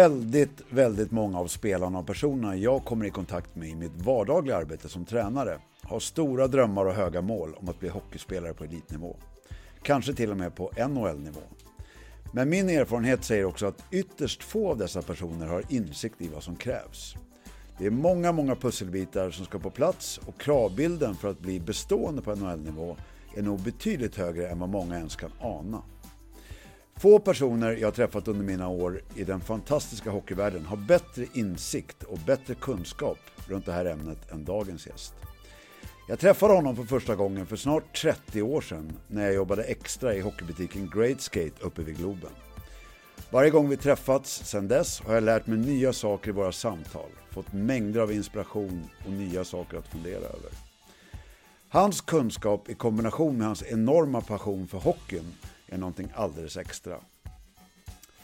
Väldigt, väldigt många av spelarna och personerna jag kommer i kontakt med i mitt vardagliga arbete som tränare har stora drömmar och höga mål om att bli hockeyspelare på elitnivå. Kanske till och med på NHL-nivå. Men min erfarenhet säger också att ytterst få av dessa personer har insikt i vad som krävs. Det är många, många pusselbitar som ska på plats och kravbilden för att bli bestående på NHL-nivå är nog betydligt högre än vad många ens kan ana. Få personer jag träffat under mina år i den fantastiska hockeyvärlden har bättre insikt och bättre kunskap runt det här ämnet än dagens gäst. Jag träffade honom för första gången för snart 30 år sedan när jag jobbade extra i hockeybutiken Great Skate uppe vid Globen. Varje gång vi träffats sedan dess har jag lärt mig nya saker i våra samtal, fått mängder av inspiration och nya saker att fundera över. Hans kunskap i kombination med hans enorma passion för hockeyn är någonting alldeles extra.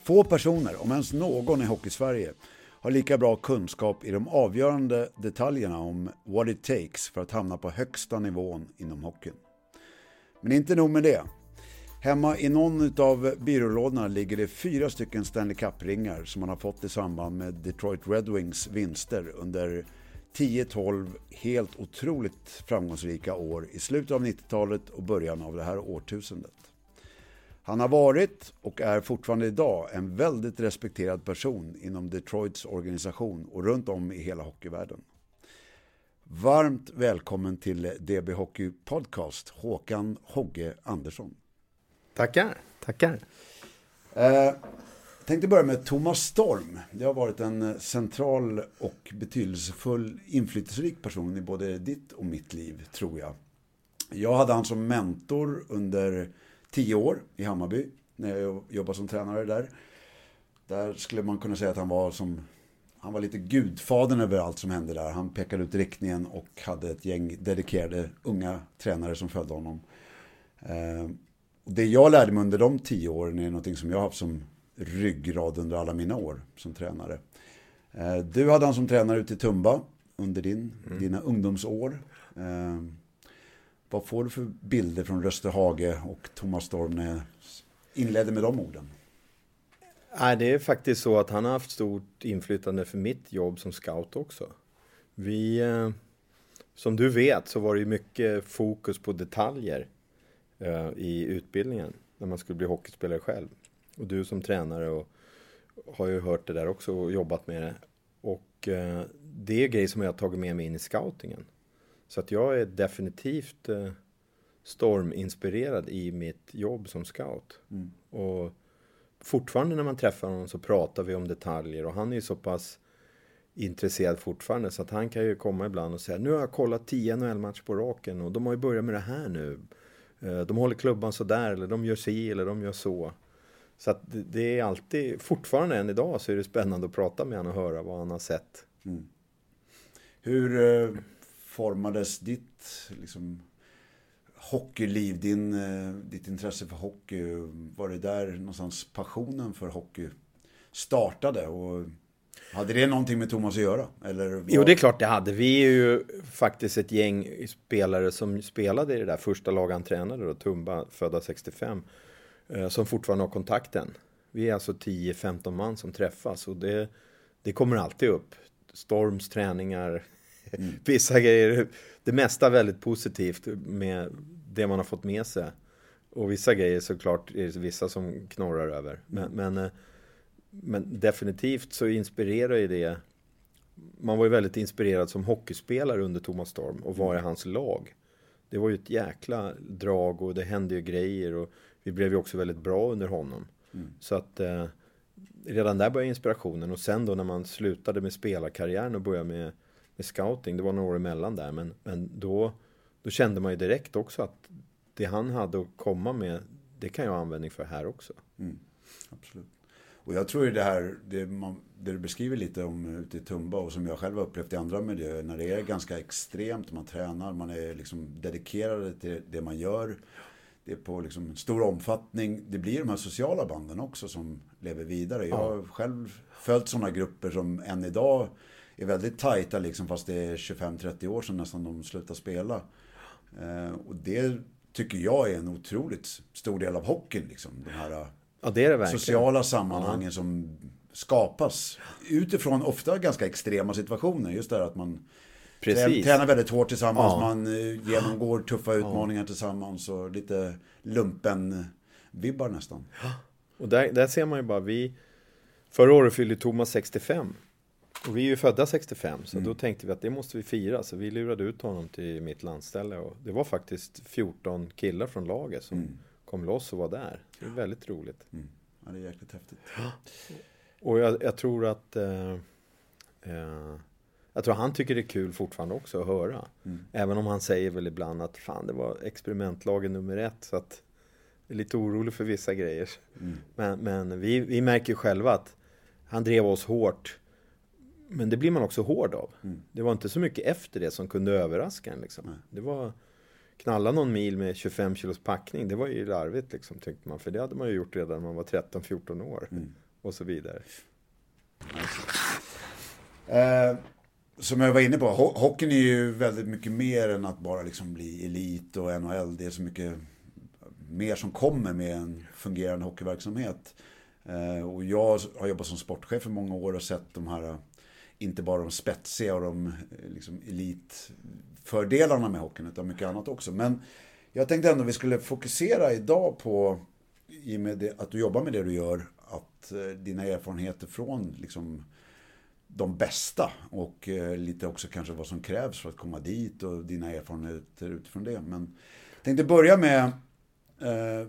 Få personer, om ens någon i Hockeysverige, har lika bra kunskap i de avgörande detaljerna om what it takes för att hamna på högsta nivån inom hockeyn. Men inte nog med det. Hemma i någon av byrålådorna ligger det fyra stycken Stanley Cup-ringar som man har fått i samband med Detroit Red Wings vinster under 10-12 helt otroligt framgångsrika år i slutet av 90-talet och början av det här årtusendet. Han har varit och är fortfarande idag en väldigt respekterad person inom Detroits organisation och runt om i hela hockeyvärlden. Varmt välkommen till DB Hockey Podcast, Håkan Hogge Andersson. Tackar, tackar. Eh, tänkte börja med Thomas Storm. Det har varit en central och betydelsefull inflytelserik person i både ditt och mitt liv, tror jag. Jag hade han som mentor under tio år i Hammarby när jag jobbade som tränare där. Där skulle man kunna säga att han var som han var lite gudfadern över allt som hände där. Han pekade ut riktningen och hade ett gäng dedikerade unga tränare som följde honom. Eh, det jag lärde mig under de tio åren är någonting som jag har haft som ryggrad under alla mina år som tränare. Eh, du hade han som tränare ute i Tumba under din, mm. dina ungdomsår. Eh, vad får du för bilder från Rösterhage och Thomas Storm när jag inledde med de orden? Nej, det är faktiskt så att han har haft stort inflytande för mitt jobb som scout också. Vi, eh, som du vet så var det ju mycket fokus på detaljer eh, i utbildningen när man skulle bli hockeyspelare själv. Och du som tränare och, har ju hört det där också och jobbat med det. Och eh, det är grejer som jag har tagit med mig in i scoutingen. Så att jag är definitivt eh, storminspirerad i mitt jobb som scout. Mm. Och fortfarande när man träffar honom så pratar vi om detaljer och han är ju så pass intresserad fortfarande så att han kan ju komma ibland och säga nu har jag kollat 10 NHL-matcher på raken och de har ju börjat med det här nu. Eh, de håller klubban så där eller de gör si eller de gör så. Så att det är alltid, fortfarande än idag så är det spännande att prata med honom och höra vad han har sett. Mm. Hur, eh, formades ditt liksom, hockeyliv, din, eh, ditt intresse för hockey? Var det där någonstans passionen för hockey startade? Och hade det någonting med Thomas att göra? Eller var... Jo, det är klart det hade. Vi är ju faktiskt ett gäng spelare som spelade i det där första laget han tränade då, Tumba, födda 65, eh, som fortfarande har kontakten. Vi är alltså 10-15 man som träffas och det, det kommer alltid upp. Storms träningar, Mm. Vissa grejer, det mesta väldigt positivt med det man har fått med sig. Och vissa grejer såklart är det vissa som knorrar över. Men, mm. men, eh, men, definitivt så inspirerar ju det. Man var ju väldigt inspirerad som hockeyspelare under Thomas Storm och var i mm. hans lag. Det var ju ett jäkla drag och det hände ju grejer och vi blev ju också väldigt bra under honom. Mm. Så att eh, redan där började inspirationen och sen då när man slutade med spelarkarriären och började med med scouting. Det var några år emellan där. Men, men då, då kände man ju direkt också att det han hade att komma med, det kan jag ha användning för här också. Mm, absolut. Och jag tror ju det här, det, man, det du beskriver lite om ute i Tumba och som jag själv har upplevt i andra miljöer, när det är ganska extremt, man tränar, man är liksom dedikerad till det man gör. Det är på liksom stor omfattning. Det blir de här sociala banden också som lever vidare. Jag har själv följt sådana grupper som än idag är väldigt tajta liksom fast det är 25-30 år sedan nästan de slutade spela. Eh, och det tycker jag är en otroligt stor del av hockeyn. Liksom. De här ja, det det sociala sammanhangen ja. som, skapas utifrån ofta ganska extrema situationer. Just det här att man Precis. tränar väldigt hårt tillsammans, Ja. man eh, genomgår tuffa utmaningar tillsammans och lite lumpen-vibbar nästan. Och där, där ser man ju bara, vi... Förra året fyllde Thomas 65. Och vi är ju födda 65, så då tänkte vi att det måste vi fira. Så vi lurade ut honom till mitt landställe. Och det var faktiskt 14 killar från laget som kom loss och var där. Det är väldigt roligt. Ja, det är jäkligt häftigt. Och jag, jag tror att... Eh, eh, jag tror han tycker det är kul fortfarande också att höra. Även om han säger väl ibland att fan det var experimentlagen nummer ett. Så att jag är lite orolig för vissa grejer. Men, men vi, vi märker själva att han drev oss hårt. Men det blir man också hård av. Det var inte så mycket efter det som kunde överraska en. Liksom. Det var knalla någon mil med 25 kilos packning. Det var ju larvigt liksom, tyckte man. För det hade man ju gjort redan när man var 13-14 år. Och så vidare. Eh, som jag var inne på, ho- hockeyn är ju väldigt mycket mer än att bara liksom bli elit och NHL. Det är så mycket mer som kommer med en fungerande hockeyverksamhet. Eh, och jag har jobbat som sportchef i många år och sett de här, inte bara de spetsiga och de eh, liksom elitfördelarna med hockeyn, utan mycket annat också. Men jag tänkte ändå vi skulle fokusera idag på, i och med det, att du jobbar med det du gör, att eh, dina erfarenheter från liksom, de bästa och eh, lite också kanske vad som krävs för att komma dit och dina erfarenheter utifrån det. Men jag tänkte börja med, eh,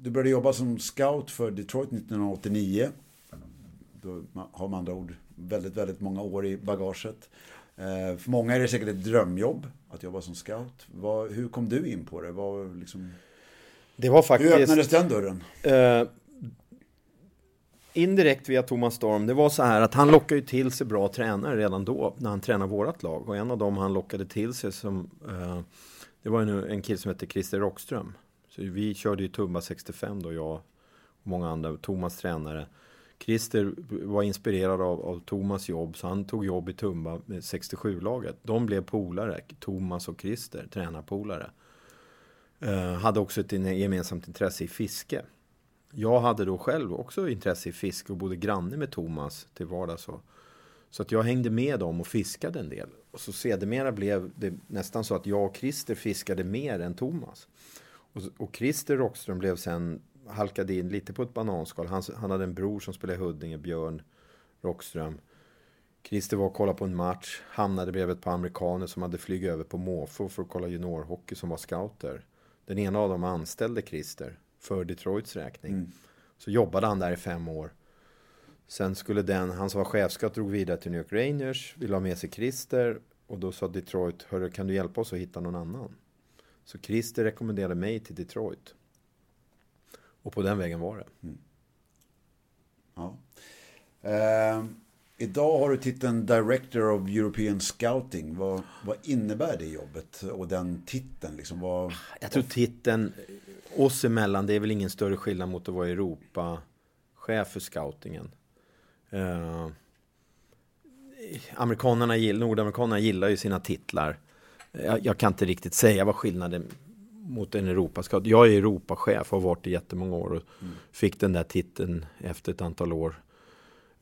du började jobba som scout för Detroit 1989. Då har man andra ord väldigt, väldigt många år i bagaget. Eh, för många är det säkert ett drömjobb att jobba som scout. Vad, hur kom du in på det? Vad, liksom, Det var hur faktiskt... öppnades den dörren? Eh, indirekt via Thomas Storm, det var så här att han lockade ju till sig bra tränare redan då när han tränade vårat lag. Och en av dem han lockade till sig som, eh, det var en, en kille som hette Christer Rockström. Så vi körde ju Tumba 65 då, jag och många andra, Thomas tränare. Christer var inspirerad av, av Thomas jobb, så han tog jobb i Tumba med 67-laget. De blev polare, Thomas och Christer, tränarpolare. Eh, hade också ett gemensamt intresse i fiske. Jag hade då själv också intresse i fiske och bodde granne med Thomas till vardags. Så, så att jag hängde med dem och fiskade en del. Och så sedermera blev det nästan så att jag och Christer fiskade mer än Thomas. Och, och Christer Rockström blev sen, halkade in lite på ett bananskal. Han, han hade en bror som spelade i Huddinge, Björn Rockström. Christer var och kollade på en match, hamnade bredvid ett par amerikaner som hade flugit över på måfå för att kolla juniorhockey som var scouter. Den ena av dem anställde Christer för Detroits räkning. Så jobbade han där i fem år. Sen skulle den, han som var chefscout drog vidare till New York Rangers, ville ha med sig Christer och då sa Detroit, hörru kan du hjälpa oss att hitta någon annan? Så Christer rekommenderade mig till Detroit. Och på den vägen var det. Ja. Eh, idag har du titeln Director of European Scouting. Vad, vad innebär det jobbet och den titeln? Liksom, vad, Jag tror titeln oss emellan, det är väl ingen större skillnad mot att vara Europa-chef för scoutingen. Eh, amerikanerna, nordamerikanerna gillar ju sina titlar. Jag, jag kan inte riktigt säga vad skillnaden mot en Europascout. Jag är Europachef och har varit i jättemånga år och fick den där titeln efter ett antal år.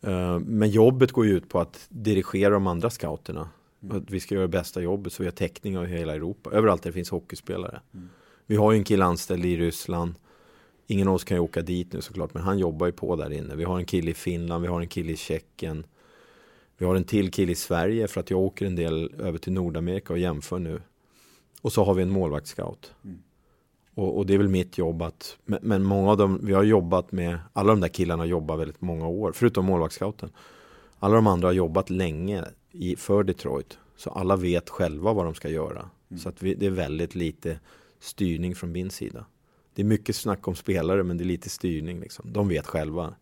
Eh, Men jobbet går ju ut på att dirigera de andra scouterna. Att vi ska göra bästa jobbet så vi har täckning av hela Europa. Överallt där det finns hockeyspelare. Vi har ju en kille anställd i Ryssland. Ingen av oss kan ju åka dit nu såklart, men han jobbar ju på där inne. Vi har en kille i Finland, vi har en kille i Tjeckien. Vi har en till kille i Sverige för att jag åker en del över till Nordamerika och jämför nu. Och så har vi en målvaktsscout. Och, och det är väl mitt jobb att, men, men många av dem, vi har jobbat med, alla de där killarna jobbar väldigt många år, förutom målvaktsscouten. Alla de andra har jobbat länge i, för Detroit. Så alla vet själva vad de ska göra. Så att vi, det är väldigt lite styrning från min sida. Det är mycket snack om spelare men det är lite styrning. Liksom. De vet själva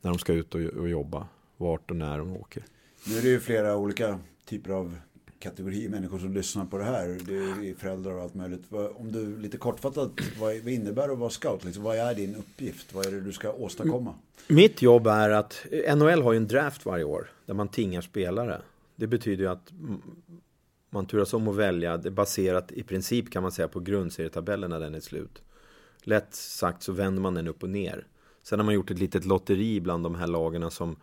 när de ska ut och, och jobba. Vart och när de åker. Nu är det ju flera olika typer av Kategori människor som lyssnar på det här. Det är föräldrar och allt möjligt. Om du lite kortfattat, vad, innebär det att vara scout? Liksom, vad är din uppgift? Vad är det du ska åstadkomma? Mitt jobb är att NHL har ju en draft varje år där man tingar spelare. Det betyder ju att man turas om att välja. Det är baserat i princip kan man säga på grundserietabellen när den är slut. Lätt sagt så vänder man den upp och ner. Sen har man gjort ett litet lotteri bland de här lagarna som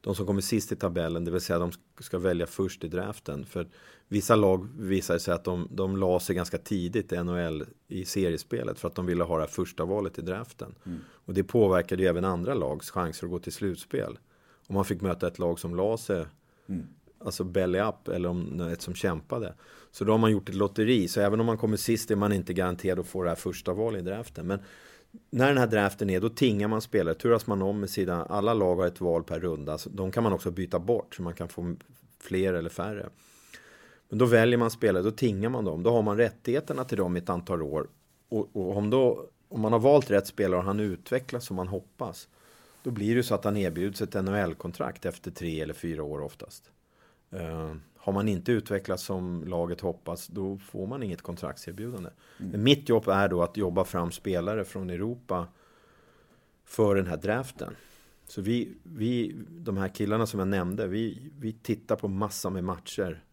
de som kommer sist i tabellen, det vill säga de ska välja först i draften. För vissa lag visade sig att de, de la sig ganska tidigt i NHL i seriespelet för att de ville ha det första valet i draften. Mm. Och det påverkade ju även andra lags chanser att gå till slutspel. Om man fick möta ett lag som la sig, mm. alltså belly up, eller om ett som kämpade. Så då har man gjort ett lotteri, så även om man kommer sist är man inte garanterad att få det här första valet i draften. Men när den här draften är, då tingar man spelare, turas man om med sina, alla lag har ett val per runda, så de kan man också byta bort, så man kan få fler eller färre. Men då väljer man spelare, då tingar man dem, då har man rättigheterna till dem i ett antal år. Och, och om, då, om man har valt rätt spelare och han utvecklas som man hoppas, då blir det så att han erbjuds ett NHL-kontrakt efter tre eller fyra år oftast. Eh, har man inte utvecklats som laget hoppas, då får man inget kontraktserbjudande. Mm. Mitt jobb är då att jobba fram spelare från Europa för den här draften. Så vi, vi de här killarna som jag nämnde, vi, vi tittar på massa med matcher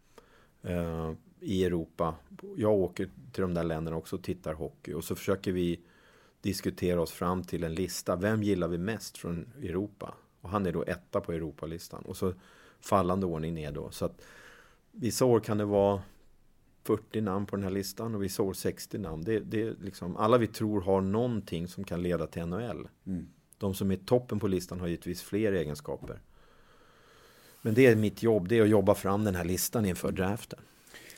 uh, i Europa. Jag åker till de där länderna också och tittar hockey. Och så försöker vi diskutera oss fram till en lista. Vem gillar vi mest från Europa? Och han är då etta på Europalistan. Och så fallande ordning ner då. Så att vissa år kan det vara 40 namn på den här listan och vissa år 60 namn. Det, det är liksom, alla vi tror har någonting som kan leda till NHL. Mm. De som är toppen på listan har givetvis fler egenskaper. Men det är mitt jobb, det är att jobba fram den här listan inför draften.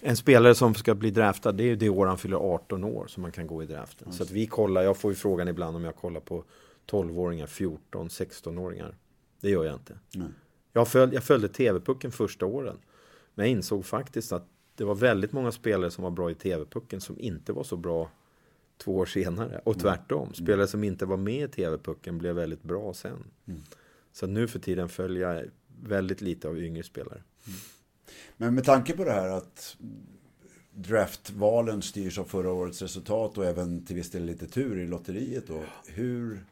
En spelare som ska bli draftad, det är det år han fyller 18 år som man kan gå i draften. Mm. Så att vi kollar, jag får ju frågan ibland om jag kollar på 12-åringar, 14, 16-åringar. Det gör jag inte. Mm. Jag, följde, jag följde TV-pucken första åren. Men jag insåg faktiskt att det var väldigt många spelare som var bra i TV-pucken som inte var så bra två år senare. Och mm. tvärtom. Mm. Spelare som inte var med i TV-pucken blev väldigt bra sen. Mm. Så nu för tiden följer jag väldigt lite av yngre spelare. Mm. Men med tanke på det här att draftvalen styrs av förra årets resultat och även till viss del lite tur i lotteriet då. Hur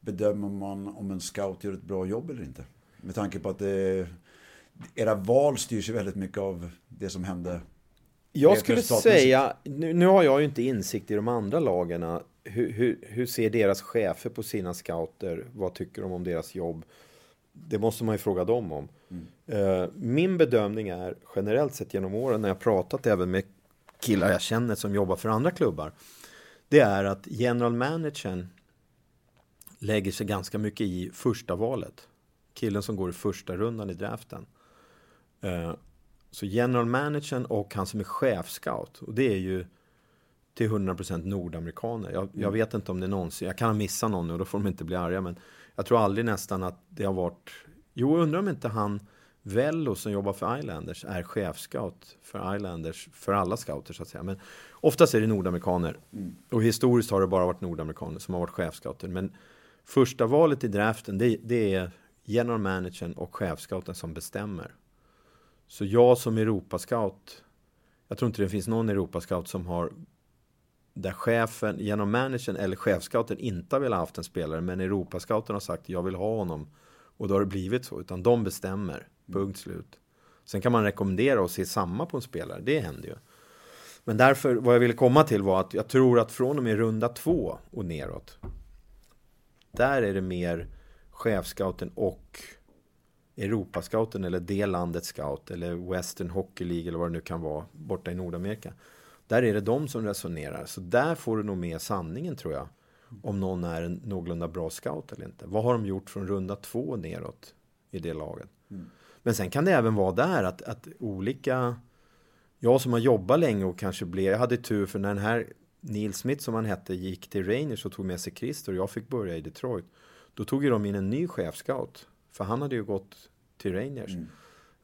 bedömer man om en scout gör ett bra jobb eller inte? Med tanke på att det, era val styrs ju väldigt mycket av det som hände. Jag skulle säga, nu, nu, har jag ju inte insikt i de andra lagarna. Hur, hur, hur ser deras chefer på sina scouter? Vad tycker de om deras jobb? Det måste man ju fråga dem om. Mm. Uh, min bedömning är generellt sett genom åren när jag pratat även med killar jag känner som jobbar för andra klubbar. Det är att general managern lägger sig ganska mycket i första valet. Killen som går i första rundan i draften. Uh, så general managern och han som är chefscout. Och det är ju till 100% nordamerikaner. Jag, jag, mm. vet inte om det någonsin, jag kan ha missat någon nu och då får de inte bli arga. Men jag tror aldrig nästan att det har varit, jo undrar om inte han Vello som jobbar för Islanders är chefscout för Islanders, för alla scouter så att säga. Men oftast är det nordamerikaner. Mm. Och historiskt har det bara varit nordamerikaner som har varit chefscouter. Men första valet i draften, det, det är general managern och chefscouten som bestämmer. Så jag som Europascout, jag tror inte det finns någon Europascout som har där chefen, genom managern eller chefscouten inte har velat haft en spelare men Europascouten har sagt jag vill ha honom och då har det blivit så, utan de bestämmer, punkt slut. Sen kan man rekommendera att se samma på en spelare, det händer ju. Men därför, vad jag ville komma till var att jag tror att från och med runda två och neråt, där är det mer chefscouten och Europascouten eller det landets scout eller Western Hockey League eller vad det nu kan vara borta i Nordamerika. Där är det de som resonerar. Så där får du nog med sanningen tror jag. Om någon är en någorlunda bra scout eller inte. Vad har de gjort från runda två neråt i det laget? Mm. Men sen kan det även vara där att, att olika... Jag som har jobbat länge och kanske blev... Jag hade tur för när den här Neil Smith som han hette gick till Rangers och tog med sig Christer och jag fick börja i Detroit. Då tog ju de in en ny chefscout. För han hade ju gått till Rangers. Mm.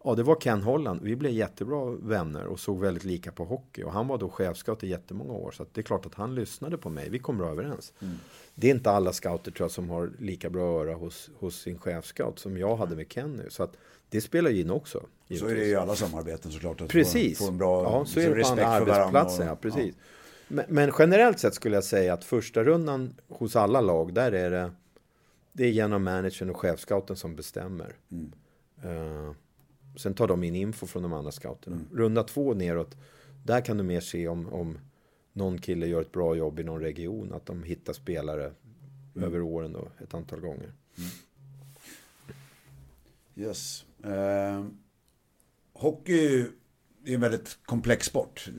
Ja, det var Ken Holland. Vi blev jättebra vänner och såg väldigt lika på hockey. Och han var då chefscout i jättemånga år. Så det är klart att han lyssnade på mig. Vi kom bra överens. Mm. Det är inte alla scouter tror jag som har lika bra öra hos, hos sin chefscout som jag hade med Ken nu. Så att det spelar ju in också. Givetvis. Så är det i alla samarbeten såklart. Att precis. Få, få en bra ja, så är det på andra arbetsplatser. Ja, precis. Ja. Men, men, generellt sett skulle jag säga att första rundan hos alla lag, där är det det är genom managern och chefscouten som bestämmer. Mm. Uh, sen tar de in info från de andra scouterna. Mm. Runda två neråt, där kan du mer se om, om någon kille gör ett bra jobb i någon region. Att de hittar spelare mm. över åren då, ett antal gånger. Mm. Yes. Eh, hockey är en väldigt komplex sport.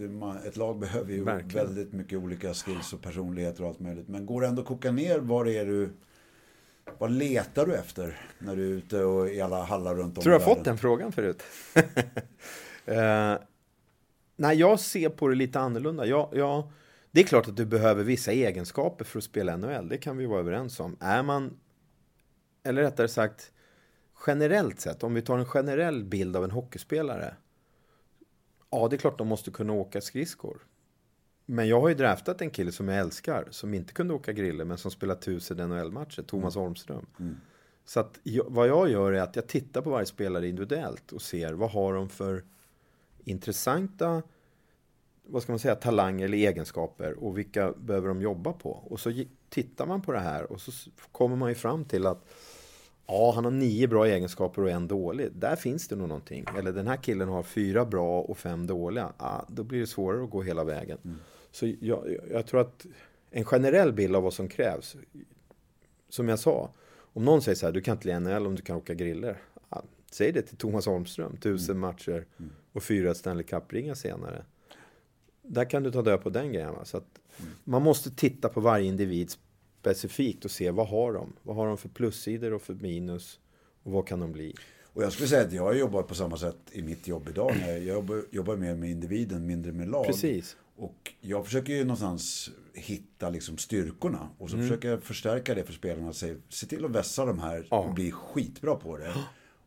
Ett lag behöver ju Verkligen. väldigt mycket olika skills och personligheter och allt möjligt. Men går det ändå att koka ner vad är du vad letar du efter när du är ute och i alla hallar runt om Tror du har fått den frågan förut? uh, nej, jag ser på det lite annorlunda. Jag, jag, det är klart att du behöver vissa egenskaper för att spela NHL. Det kan vi vara överens om. Är man, eller rättare sagt, generellt sett, om vi tar en generell bild av en hockeyspelare. Ja, det är klart de måste kunna åka skridskor. Men jag har ju draftat en kille som jag älskar, som inte kunde åka griller, men som spelar tusen NHL-matcher, Thomas mm. Holmström. Mm. Så att jag, vad jag gör är att jag tittar på varje spelare individuellt och ser vad har de för intressanta vad ska man säga, talanger eller egenskaper och vilka behöver de jobba på. Och så tittar man på det här och så kommer man ju fram till att ja, han har nio bra egenskaper och en dålig. Där finns det nog någonting. Eller den här killen har fyra bra och fem dåliga. Ja, då blir det svårare att gå hela vägen. Mm. Så jag, jag, tror att en generell bild av vad som krävs, som jag sa, om någon säger så här, du kan inte bli NHL om du kan åka griller. Ja, säg det till Thomas Holmström, tusen mm. matcher mm. och fyra Stanley Cup-ringar senare. Där kan du ta död på den grejen. Va? Så att mm. Man måste titta på varje individ specifikt och se vad har de? Vad har de för plussidor och för minus? Och vad kan de bli? Och jag skulle säga att jag jobbar på samma sätt i mitt jobb idag. Jag jobbar, jobbar mer med individen, mindre med lag. Precis. Och jag försöker ju någonstans hitta liksom styrkorna. Och så mm. försöker jag förstärka det för spelarna. Se, se till att vässa de här ja. och bli skitbra på det.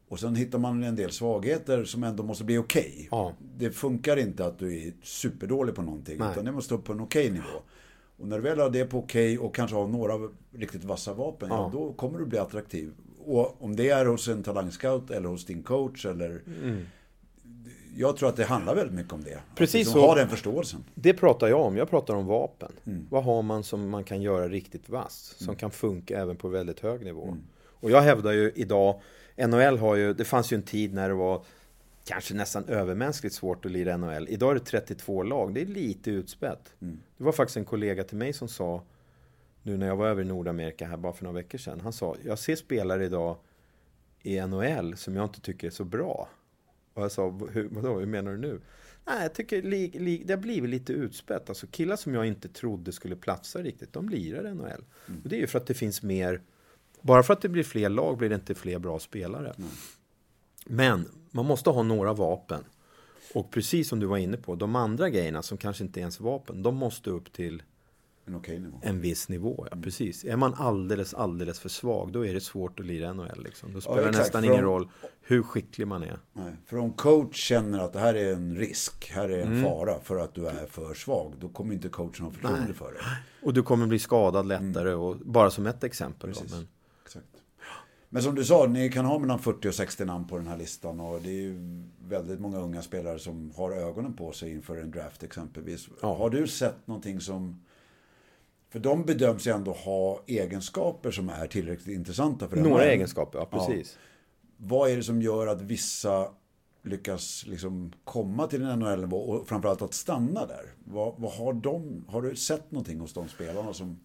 Och sen hittar man en del svagheter som ändå måste bli okej. Okay. Ja. Det funkar inte att du är superdålig på någonting. Nej. Utan det måste upp på en okej okay nivå. Och när du väl har det på okej okay och kanske har några riktigt vassa vapen. Ja. ja. då kommer du bli attraktiv. Och om det är hos en talangscout eller hos din coach eller mm jag tror att det handlar väldigt mycket om det. Precis att de har den förståelsen. Det pratar jag om. Jag pratar om vapen. Mm. Vad har man som man kan göra riktigt vass? Som mm. kan funka även på väldigt hög nivå. Mm. Och jag hävdar ju idag, NHL har ju, det fanns ju en tid när det var kanske nästan övermänskligt svårt att lira NHL. Idag är det 32 lag, det är lite utspätt. Mm. Det var faktiskt en kollega till mig som sa, nu när jag var över i Nordamerika här bara för några veckor sedan. Han sa, jag ser spelare idag i NHL som jag inte tycker är så bra. Och jag sa, hur, vadå, hur menar du nu? Nej, jag tycker li, li, det har blivit lite utspätt. Alltså killar som jag inte trodde skulle platsa riktigt, de lirar NHL. Mm. Och det är ju för att det finns mer, bara för att det blir fler lag blir det inte fler bra spelare. Mm. Men man måste ha några vapen. Och precis som du var inne på, de andra grejerna som kanske inte är ens vapen, de måste upp till en, okay nivå. en viss nivå. Ja, mm. precis. Är man alldeles, alldeles för svag, då är det svårt att lira NHL. Liksom. Då spelar ja, det nästan ingen om, roll hur skicklig man är. Nej, för om coach känner att det här är en risk, här är en mm. fara för att du är för svag, då kommer inte coachen ha förtroende för dig. Och du kommer bli skadad lättare, mm. och, bara som ett exempel. Då, men... Exakt. Men som du sa, ni kan ha mellan 40 och 60 namn på den här listan. Och det är ju väldigt många unga spelare som har ögonen på sig inför en draft exempelvis. Ja. Har du sett någonting som för de bedöms ju ändå ha egenskaper som är tillräckligt intressanta för Några NHL. egenskaper, ja precis. Ja. Vad är det som gör att vissa lyckas liksom komma till en NHL-nivå och framförallt att stanna där? Vad, vad, har de, har du sett någonting hos de spelarna som...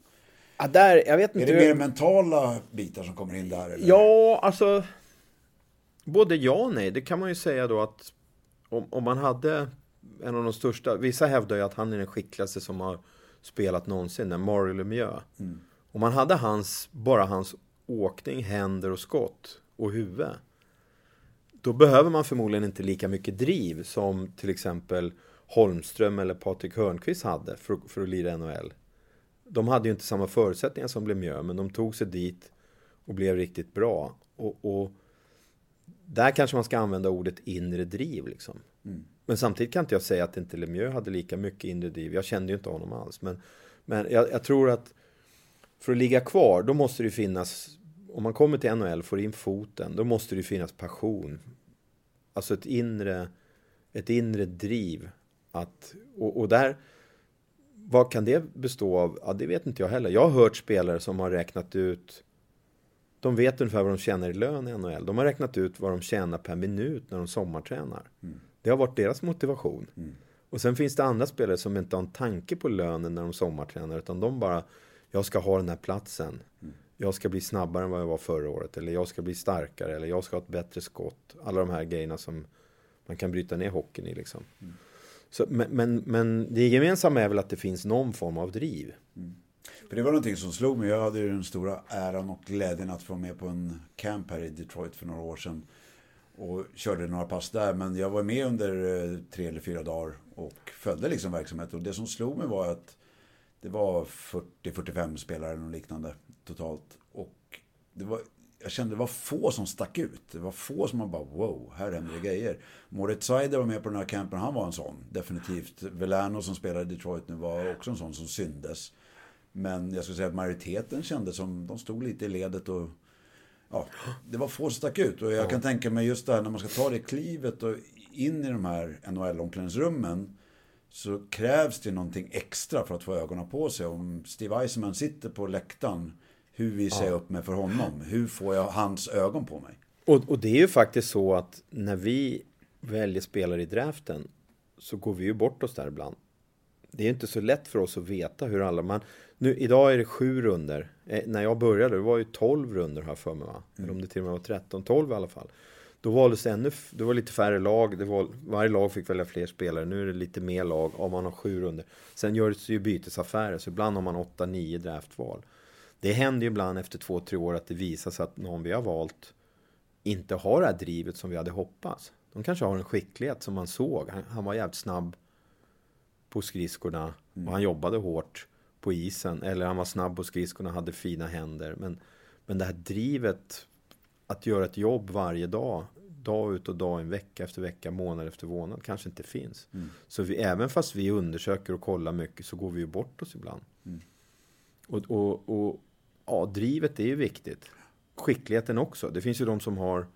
Ja, där, jag vet inte. Är det mer mentala bitar som kommer in där? Eller? Ja, alltså... Både ja och nej. Det kan man ju säga då att om, om man hade en av de största... Vissa hävdar ju att han är den skickligaste som har spelat någonsin, Mario Lemieux. Mm. Om man hade hans, bara hans åkning, händer och skott och huvud. Då behöver man förmodligen inte lika mycket driv som till exempel Holmström eller Patrik Hörnqvist hade för, för att lira NHL. De hade ju inte samma förutsättningar som Lemieux, men de tog sig dit och blev riktigt bra. Och, och där kanske man ska använda ordet inre driv liksom. Mm. Men samtidigt kan inte jag säga att inte Lemieux hade lika mycket inre driv. Jag kände ju inte honom alls. Men, men jag, jag, tror att för att ligga kvar, då måste det finnas... Om man kommer till NHL, får in foten, då måste det finnas passion. Alltså ett inre, ett inre driv. Att, och, och där... Vad kan det bestå av? Ja, det vet inte jag heller. Jag har hört spelare som har räknat ut de vet ungefär vad de tjänar i lön i NHL. De har räknat ut vad de tjänar per minut när de sommartränar. Mm. Det har varit deras motivation. Mm. Och sen finns det andra spelare som inte har en tanke på lönen när de sommartränar. Utan de bara, jag ska ha den här platsen. Mm. jag ska bli snabbare än vad jag var förra året. Eller jag ska bli starkare. Eller jag ska ha ett bättre skott. Alla de här grejerna som man kan bryta ner hockeyn i liksom. Mm. Så, men, men, men, det gemensamma är väl att det finns någon form av driv. Mm. För det var någonting som slog mig. Jag hade ju den stora äran och glädjen att få vara med på en camp här i Detroit för några år sedan. Och körde några pass där. Men jag var med under eh, tre eller fyra dagar och följde liksom verksamheten. Och det som slog mig var att det var 40-45 spelare eller liknande totalt. Och det var, jag kände det var få som stack ut. Det var få som man bara wow, här händer det grejer. Moritz Seider var med på den här campen, han var en sån. Definitivt. Velano som spelar i Detroit nu var också en sån som syndes. Men jag skulle säga att majoriteten kände som, de stod lite i ledet och ja, det var få som stack ut. Och jag kan tänka mig just det här när man ska ta det klivet och in i de här NHL-omklädningsrummen så krävs det någonting extra för att få ögonen på sig. Om Steve Eisenman sitter på läktaren, hur visar jag upp mig för honom? Hur får jag hans ögon på mig? Och, och det är ju faktiskt så att när vi väljer spelare i draften så går vi ju bort oss där ibland. Det är inte så lätt för oss att veta hur alla... Man, nu, idag är det sju runder. Eh, när jag började det var ju tolv runder här för mig va? Mm. Eller om det till och med var 13, 12 i alla fall. Då valdes det ännu, det var lite färre lag, det var, varje lag fick välja fler spelare. Nu är det lite mer lag om man har sju runder. Sen görs det ju bytesaffärer, så ibland har man åtta, nio draftval. Det händer ju ibland efter två, tre år att det visar sig att någon vi har valt inte har det här drivet som vi hade hoppats. De kanske har en skicklighet som man såg. Han, han var jävligt snabb på skridskorna och han jobbade hårt på isen. Eller han var snabb på skridskorna hade fina händer. Men, men det här drivet att göra ett jobb varje dag, dag ut och dag in, vecka efter vecka, månad efter månad, kanske inte finns. Mm. Så vi, även fast vi undersöker och kollar mycket så går vi ju bort oss ibland. Mm. Och, och, och ja, drivet är ju viktigt. Skickligheten också. Det finns ju de som har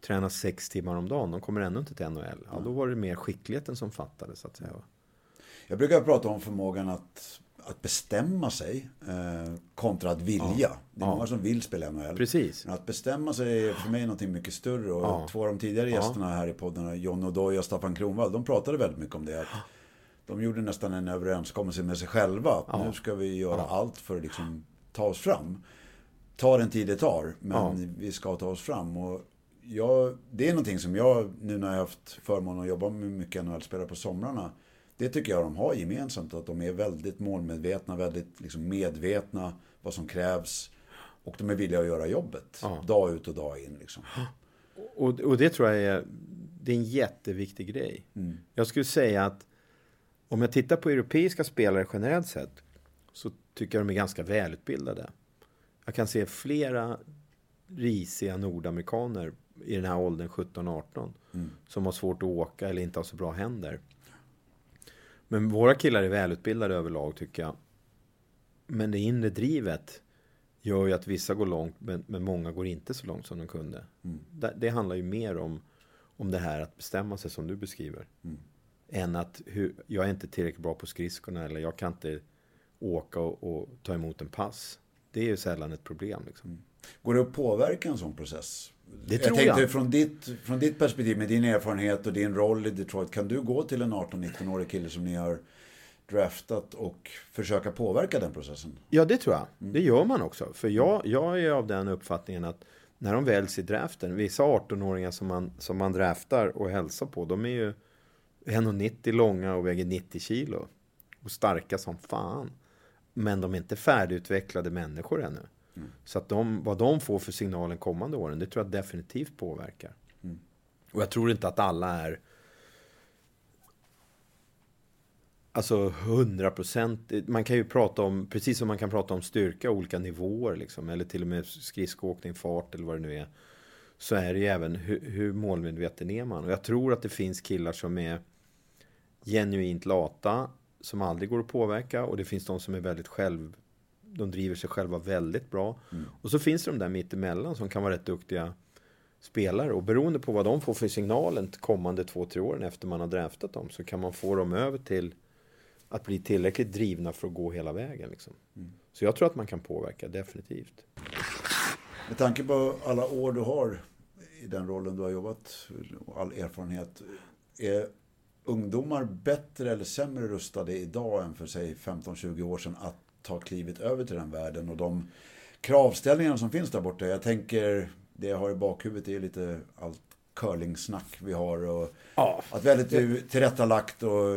tränat sex timmar om dagen. De kommer ändå inte till NHL. Ja, då var det mer skickligheten som fattades, så att säga. Jag brukar prata om förmågan att att bestämma sig eh, kontra att vilja. Ja. Det är ja. många som vill spela NHL. Precis. Men att bestämma sig är för mig någonting mycket större. Och ja. två av de tidigare gästerna här i podden, John O'Doy och Staffan Kronwall, de pratade väldigt mycket om det. Att de gjorde nästan en överenskommelse med sig själva. Att nu ska vi göra allt för att liksom ta oss fram. Ta den tid det tar, men vi ska ta oss fram. Och jag, det är någonting som jag, nu när jag har haft förmånen att jobba med mycket NHL-spelare på somrarna, det tycker jag de har gemensamt. Att de är väldigt målmedvetna, väldigt liksom medvetna vad som krävs. Och de är villiga att göra jobbet. Ja. Dag ut och dag in. Liksom. Och, och det tror jag är, det är en jätteviktig grej. Mm. Jag skulle säga att om jag tittar på europeiska spelare generellt sett så tycker jag de är ganska välutbildade. Jag kan se flera risiga nordamerikaner i den här åldern, 17-18, mm. som har svårt att åka eller inte har så bra händer. Men våra killar är välutbildade överlag tycker jag. Men det inre drivet gör ju att vissa går långt men, men många går inte så långt som de kunde. Mm. Det, det, handlar ju mer om, om det här att bestämma sig som du beskriver. Mm. Än att hur, jag är inte tillräckligt bra på skridskorna eller jag kan inte åka och, och ta emot en pass. Det är ju sällan ett problem. Liksom. Mm. Går det att påverka en sån process? Det tror jag. Tänkte, Från, ditt, från ditt perspektiv, med din erfarenhet och din roll i Detroit, kan du gå till en 18-19-årig kille som ni har draftat och försöka påverka den processen? Ja, det tror jag. Mm. Det gör man också. För jag, jag är av den uppfattningen att när de väljs i draften, vissa 18-åringar som man, som man draftar och hälsar på, de är ju 1,90 långa och väger 90 kilo. Och starka som fan. Men de är inte färdigutvecklade människor ännu. Mm. Så att de, vad de får för signalen kommande åren, det tror jag definitivt påverkar. Mm. Och jag tror inte att alla är Alltså 100 procent. Man kan ju prata om, precis som man kan prata om styrka, olika nivåer liksom. Eller till och med skridskoåkning, fart eller vad det nu är. Så är det ju även hur, hur målmedveten är man. Och jag tror att det finns killar som är genuint lata, som aldrig går att påverka. Och det finns de som är väldigt själv de driver sig själva väldigt bra. Mm. Och så finns det de där mittemellan som kan vara rätt duktiga spelare. Och beroende på vad de får för signalen kommande två, tre åren efter man har draftat dem så kan man få dem över till att bli tillräckligt drivna för att gå hela vägen. Liksom. Mm. Så jag tror att man kan påverka, definitivt. Med tanke på alla år du har i den rollen du har jobbat och all erfarenhet. Är ungdomar bättre eller sämre rustade idag än för sig 15-20 år sedan att ta klivet över till den världen och de kravställningarna som finns där borta. Jag tänker, det jag har i bakhuvudet är lite allt curlingsnack vi har. Och ja. Att väldigt tillrättalagt och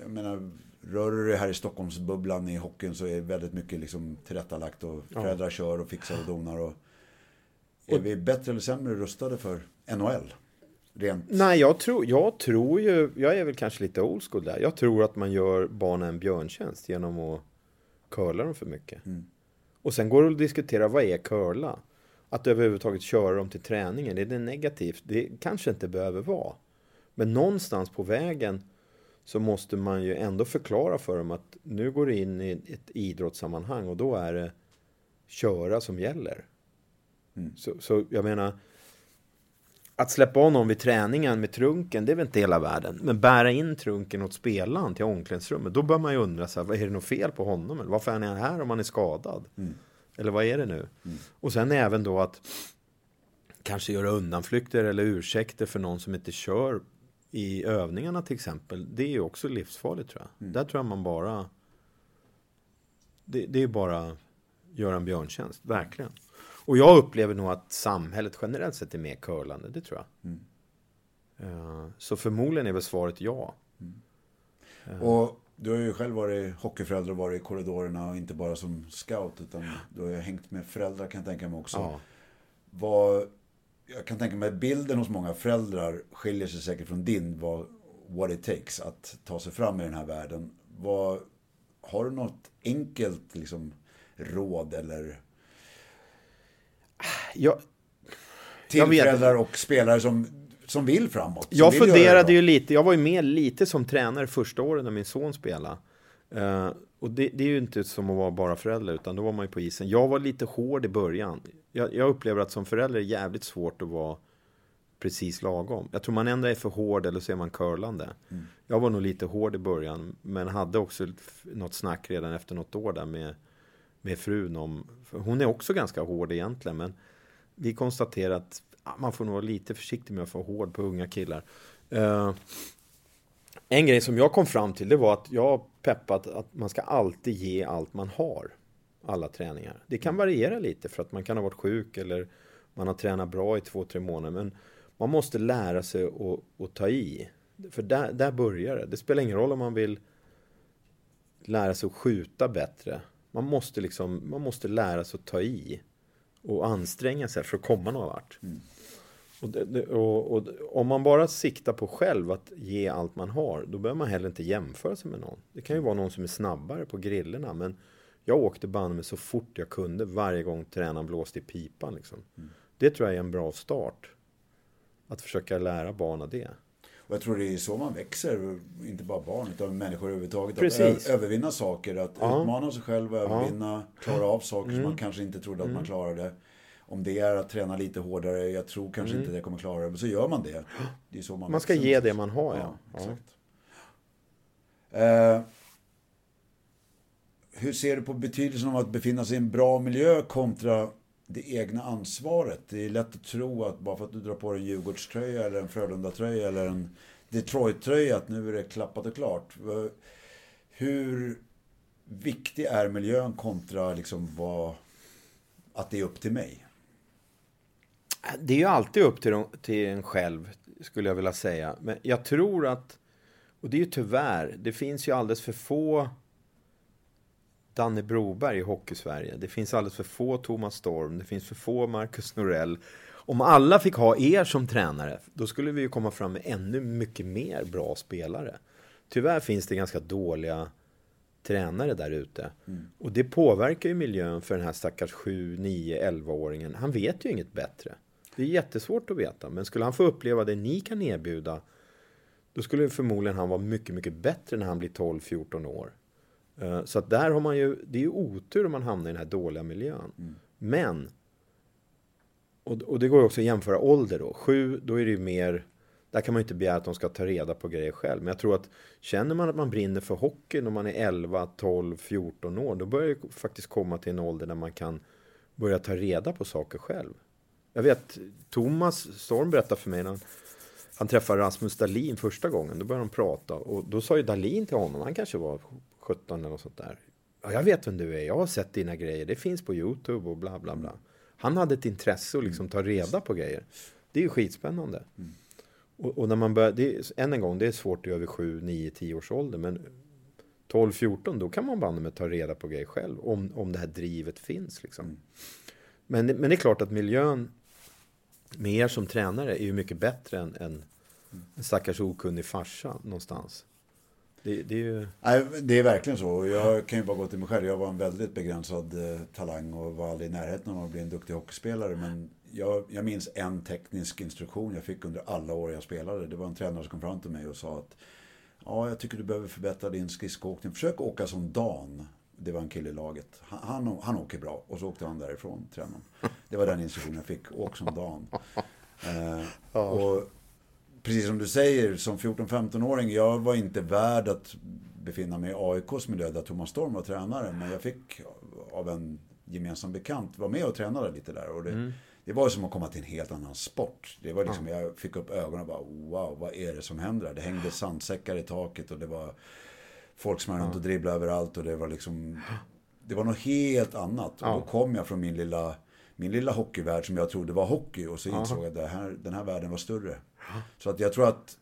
jag menar, rör du dig här i Stockholmsbubblan i hockeyn så är väldigt mycket liksom tillrättalagt och föräldrar ja. kör och fixar och donar. Och är och... vi bättre eller sämre rustade för NHL? Rent... Nej, jag tror, jag tror ju, jag är väl kanske lite old school där. Jag tror att man gör barnen en björntjänst genom att curla dem för mycket. Mm. Och sen går det att diskutera, vad är curla? Att överhuvudtaget köra dem till träningen, är det negativt? Det kanske inte behöver vara. Men någonstans på vägen så måste man ju ändå förklara för dem att nu går det in i ett idrottssammanhang och då är det köra som gäller. Mm. Så, så jag menar, att släppa av någon vid träningen med trunken, det är väl inte hela världen. Men bära in trunken åt spelaren till omklädningsrummet, då bör man ju undra så här, vad är det något fel på honom? Eller varför är han här om han är skadad? Mm. Eller vad är det nu? Mm. Och sen även då att kanske göra undanflykter eller ursäkter för någon som inte kör i övningarna till exempel. Det är ju också livsfarligt tror jag. Mm. Där tror jag man bara... Det, det är bara göra en björntjänst, verkligen. Och jag upplever nog att samhället generellt sett är mer curlande, det tror jag. Mm. Uh, så förmodligen är väl svaret ja. Mm. Och du har ju själv varit hockeyförälder och varit i korridorerna och inte bara som scout utan du har ju hängt med föräldrar kan jag tänka mig också. Ja. Vad, jag kan tänka mig bilden hos många föräldrar skiljer sig säkert från din, vad, what it takes att ta sig fram i den här världen. Vad, har du något enkelt liksom, råd eller jag, till jag föräldrar och spelare som, som vill framåt. Som jag vill funderade ju lite, jag var ju med lite som tränare första året när min son spelade. Uh, och det, det, är ju inte som att vara bara förälder, utan då var man ju på isen. Jag var lite hård i början. Jag, jag upplever att som förälder är det jävligt svårt att vara precis lagom. Jag tror man ändå är för hård eller så är man curlande. Mm. Jag var nog lite hård i början, men hade också något snack redan efter något år där med med frun om, hon är också ganska hård egentligen, men vi konstaterar att man får nog vara lite försiktig med att vara hård på unga killar. Uh, en grej som jag kom fram till det var att jag peppat att man ska alltid ge allt man har. Alla träningar. Det kan variera lite för att man kan ha varit sjuk eller man har tränat bra i två, tre månader. Men man måste lära sig att, att ta i. För där, där börjar det. Det spelar ingen roll om man vill lära sig att skjuta bättre man måste, liksom, man måste lära sig att ta i och anstränga sig för att komma någon vart. Mm. Och, det, och, och, om man bara siktar på själv att ge allt man har, då behöver man heller inte jämföra sig med någon. Det kan ju vara någon som är snabbare på grillorna, men jag åkte bandet med så fort jag kunde varje gång tränaren blåste i pipan. Liksom. Mm. Det tror jag är en bra start. Att försöka lära barnen det. Och jag tror det är så man växer, inte bara barn utan människor överhuvudtaget. Precis. Att övervinna saker, att ja. utmana sig själv, övervinna, ja. klara av saker mm. som man kanske inte trodde att mm. man klarade. Om det är att träna lite hårdare, jag tror kanske mm. inte det kommer klara det, men så gör man det. Det är så man Man ska växer. ge det man har, ja. ja exakt. Eh, hur ser du på betydelsen av att befinna sig i en bra miljö kontra det egna ansvaret. Det är lätt att tro att bara för att du drar på dig en Djurgårdströja eller en Frölunda-tröja eller en Detroit-tröja att nu är det klappat och klart. Hur viktig är miljön kontra liksom vad, att det är upp till mig? Det är ju alltid upp till, till en själv, skulle jag vilja säga. Men jag tror att, och det är ju tyvärr, det finns ju alldeles för få Danne Broberg i Hockeysverige. Det finns alldeles för få Thomas Storm, det finns för få Marcus Norell. Om alla fick ha er som tränare, då skulle vi ju komma fram med ännu mycket mer bra spelare. Tyvärr finns det ganska dåliga tränare där ute. Mm. Och det påverkar ju miljön för den här stackars 7, 9, 11-åringen. Han vet ju inget bättre. Det är jättesvårt att veta, men skulle han få uppleva det ni kan erbjuda, då skulle förmodligen han vara mycket, mycket bättre när han blir 12-14 år. Eh, så att där har man ju, det är ju otur om man hamnar i den här dåliga miljön. Mm. Men, och, och det går ju också att jämföra ålder då. Sju, då är det ju mer, där kan man ju inte begära att de ska ta reda på grejer själv. Men jag tror att känner man att man brinner för hockey när man är 11, 12, 14 år, då börjar det faktiskt komma till en ålder där man kan börja ta reda på saker själv. Jag vet, Thomas Storm berättade för mig när han, han träffade Rasmus Dahlin första gången, då började de prata och då sa ju Dahlin till honom, han kanske var 17 eller något sånt där. Ja, jag vet vem du är. Jag har sett dina grejer. Det finns på YouTube och bla bla bla. Han hade ett intresse att liksom ta reda på grejer. Det är ju skitspännande. Mm. Och, och, när man börjar, det är, än en gång, det är svårt i över 7, 9, 10 års ålder. Men 12, 14, då kan man banne med ta reda på grejer själv. Om, om det här drivet finns liksom. Mm. Men, men det är klart att miljön med er som tränare är ju mycket bättre än, än en stackars okunnig farsa någonstans. Det, det, är ju... Nej, det är verkligen så. Jag kan ju bara gå till mig själv. Jag var en väldigt begränsad eh, talang och var aldrig i närheten av att bli en duktig hockeyspelare. Men jag, jag minns en teknisk instruktion jag fick under alla år jag spelade. Det var en tränare som kom fram till mig och sa att Ja, jag tycker du behöver förbättra din skridskoåkning. Försök åka som Dan. Det var en kille i laget. Han, han, han åker bra. Och så åkte han därifrån, tränaren. Det var den instruktionen jag fick. Åk som Dan. Eh, och precis som du säger, som 14-15-åring, jag var inte värd att befinna mig i AIKs miljö där Thomas Storm var tränare. Men jag fick av en gemensam bekant vara med och tränade lite där. Och det, mm. det var som att komma till en helt annan sport. Det var liksom, ja. Jag fick upp ögonen och bara wow, vad är det som händer här? Det hängde sandsäckar i taket och det var folk som var runt och dribblade överallt och det var liksom Det var något helt annat. Ja. Och då kom jag från min lilla min lilla hockeyvärld som jag trodde var hockey och så insåg jag att det här, den här världen var större. Så att jag tror att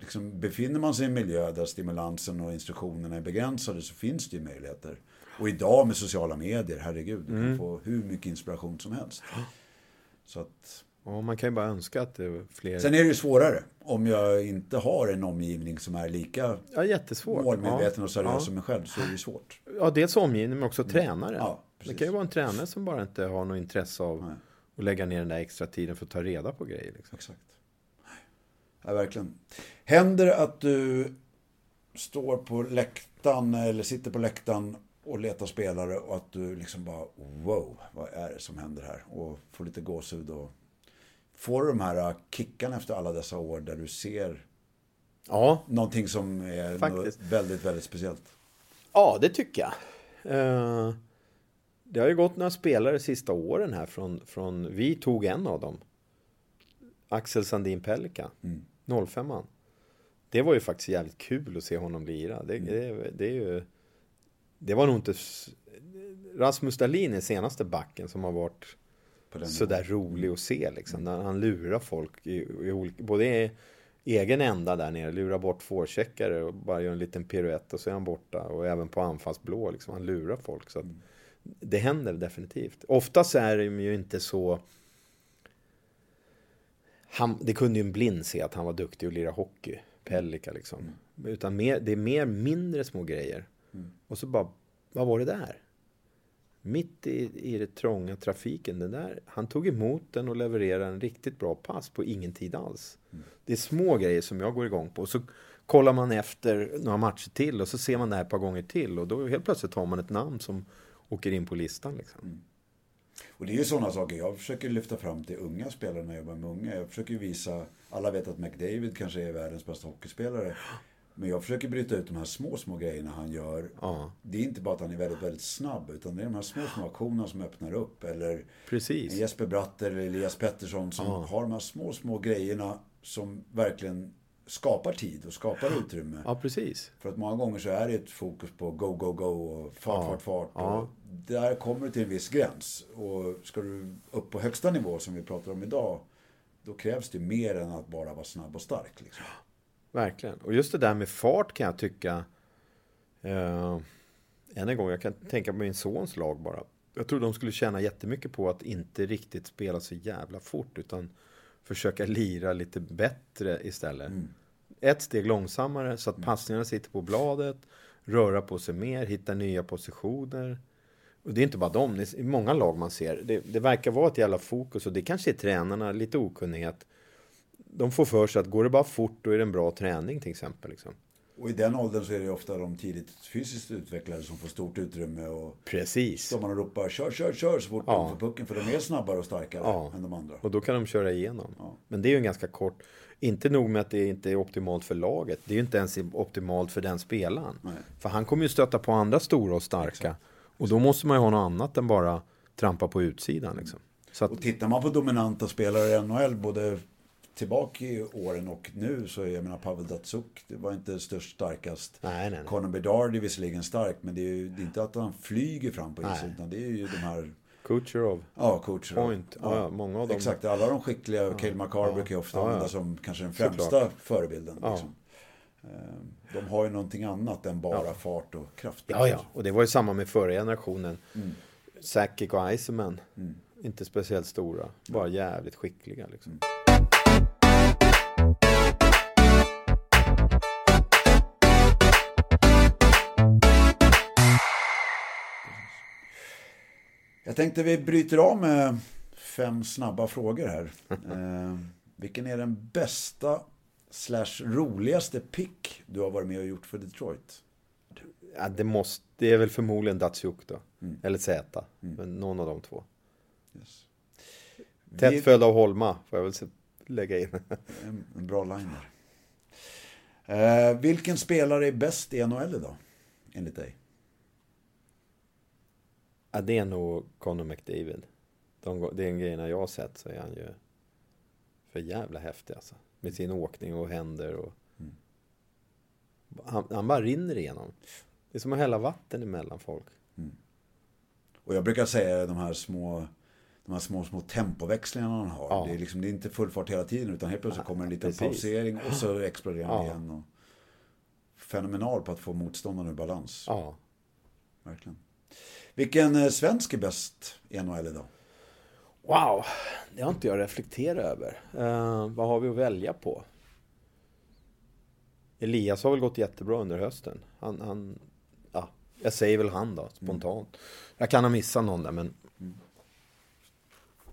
liksom, befinner man sig i en miljö där stimulansen och instruktionerna är begränsade så finns det ju möjligheter. Och idag med sociala medier, herregud, du mm. kan få hur mycket inspiration som helst. Så att... Ja, man kan ju bara önska att det är fler... Sen är det ju svårare om jag inte har en omgivning som är lika ja, jättesvårt. målmedveten och seriös ja. som mig själv så är det svårt. Ja, dels omgivning men också mm. tränare. Ja, det kan ju vara en tränare som bara inte har något intresse av Nej. att lägga ner den där extra tiden för att ta reda på grejer. Liksom. Exakt. Ja, verkligen. Händer det att du står på läktaren eller sitter på läktaren och letar spelare och att du liksom bara wow, vad är det som händer här? Och får lite gåshud och får du de här kickarna efter alla dessa år där du ser ja, någonting som är väldigt, väldigt speciellt? Ja, det tycker jag. Uh, det har ju gått några spelare sista åren här från, från vi tog en av dem. Axel Sandin Pelika, mm. 05 -an. Det var ju faktiskt jävligt kul att se honom lira. Det, mm. det, det, är ju, det var nog inte... Rasmus Dahlin är senaste backen som har varit sådär rolig att se. Liksom, mm. Han lurar folk i, i olika, både i egen ända där nere, lurar bort forecheckare och bara gör en liten piruett och så är han borta. Och även på anfallsblå, liksom, han lurar folk. Så att, mm. Det händer definitivt. Oftast är det ju inte så han, det kunde ju en blind se att han var duktig att lira hockey. Pellika liksom. Mm. Utan mer, det är mer mindre små grejer. Mm. Och så bara, vad var det där? Mitt i, i det trånga trafiken, den där, han tog emot den och levererade en riktigt bra pass på ingen tid alls. Mm. Det är små grejer som jag går igång på. Och så kollar man efter några matcher till och så ser man det här ett par gånger till. Och då helt plötsligt har man ett namn som åker in på listan. Liksom. Och det är ju sådana saker jag försöker lyfta fram till unga spelare när jag jobbar med unga. Jag försöker visa, alla vet att McDavid kanske är världens bästa hockeyspelare. Men jag försöker bryta ut de här små, små grejerna han gör. Ja. Det är inte bara att han är väldigt, väldigt snabb. Utan det är de här små, små aktionerna som öppnar upp. Eller Precis. Jesper Bratter eller Elias Pettersson som ja. har de här små, små grejerna som verkligen skapar tid och skapar utrymme. Ja, precis. För att många gånger så är det ett fokus på go, go, go och fart, ja. fart, fart. Ja. där kommer du till en viss gräns. Och ska du upp på högsta nivå som vi pratar om idag, då krävs det mer än att bara vara snabb och stark. Liksom. Verkligen. Och just det där med fart kan jag tycka, eh, än en gång, jag kan tänka på min sons lag bara. Jag tror de skulle tjäna jättemycket på att inte riktigt spela så jävla fort, utan försöka lira lite bättre istället. Mm. Ett steg långsammare så att mm. passningarna sitter på bladet, röra på sig mer, hitta nya positioner. Och det är inte bara dem, det är många lag man ser. Det, det verkar vara ett jävla fokus och det kanske är tränarna, lite okunnighet. De får för sig att går det bara fort då är det en bra träning till exempel. Liksom. Och i den åldern så är det ofta de tidigt fysiskt utvecklade som får stort utrymme. Och Precis. Står man och ropar kör, kör, kör så fort ja. de får pucken. För de är snabbare och starkare ja. än de andra. Och då kan de köra igenom. Ja. Men det är ju en ganska kort... Inte nog med att det inte är optimalt för laget. Det är ju inte ens optimalt för den spelaren. Nej. För han kommer ju stöta på andra stora och starka. Exakt. Och då måste man ju ha något annat än bara trampa på utsidan. Liksom. Att... Och tittar man på dominanta spelare i NHL, både tillbaka i åren och nu så, jag menar Pavel Datsuk, det var inte störst, starkast. Nej, nej, nej. Conor Bedard är visserligen stark, men det är ju det är inte att han flyger fram på isen, utan det är ju de här Kucherov. Ja, Kucherov. Point. Ja, ja, många av dem. Exakt, alla de skickliga. Ja, Cale McCarr brukar ju ofta använda som kanske den främsta Såklart. förebilden. Liksom. Ehm, de har ju någonting annat än bara fart och kraft. Ja, ja, och det var ju samma med förra generationen. Mm. Sakic och Iceman. Mm. Inte speciellt stora, bara jävligt skickliga. Liksom. Mm. Jag tänkte vi bryter av med fem snabba frågor här. eh, vilken är den bästa slash roligaste pick du har varit med och gjort för Detroit? Ja, det, måste, det är väl förmodligen Datsjuk då. Mm. Eller Z. Mm. Men någon av de två. Yes. Tätt vi... följd av Holma, får jag väl lägga in. en, en bra liner. Eh, vilken spelare är bäst i NHL idag? Enligt dig? Ja, det är nog Conor McDavid. De, de grejerna jag har sett så är han ju för jävla häftig alltså. Med sin åkning och händer och... Mm. Han, han, bara rinner igenom. Det är som att hälla vatten emellan folk. Mm. Och jag brukar säga de här små de här små, små tempoväxlingarna han har. Ja. Det, är liksom, det är inte full fart hela tiden utan helt plötsligt kommer en liten Precis. pausering och så exploderar han ja. igen. Och fenomenal på att få motståndaren ur balans. Ja. Verkligen. Vilken eh, svensk är bäst i NHL idag? Wow, det har inte jag reflekterat över. Uh, vad har vi att välja på? Elias har väl gått jättebra under hösten. Han, han ja, jag säger väl han då, spontant. Mm. Jag kan ha missat någon där, men... Mm.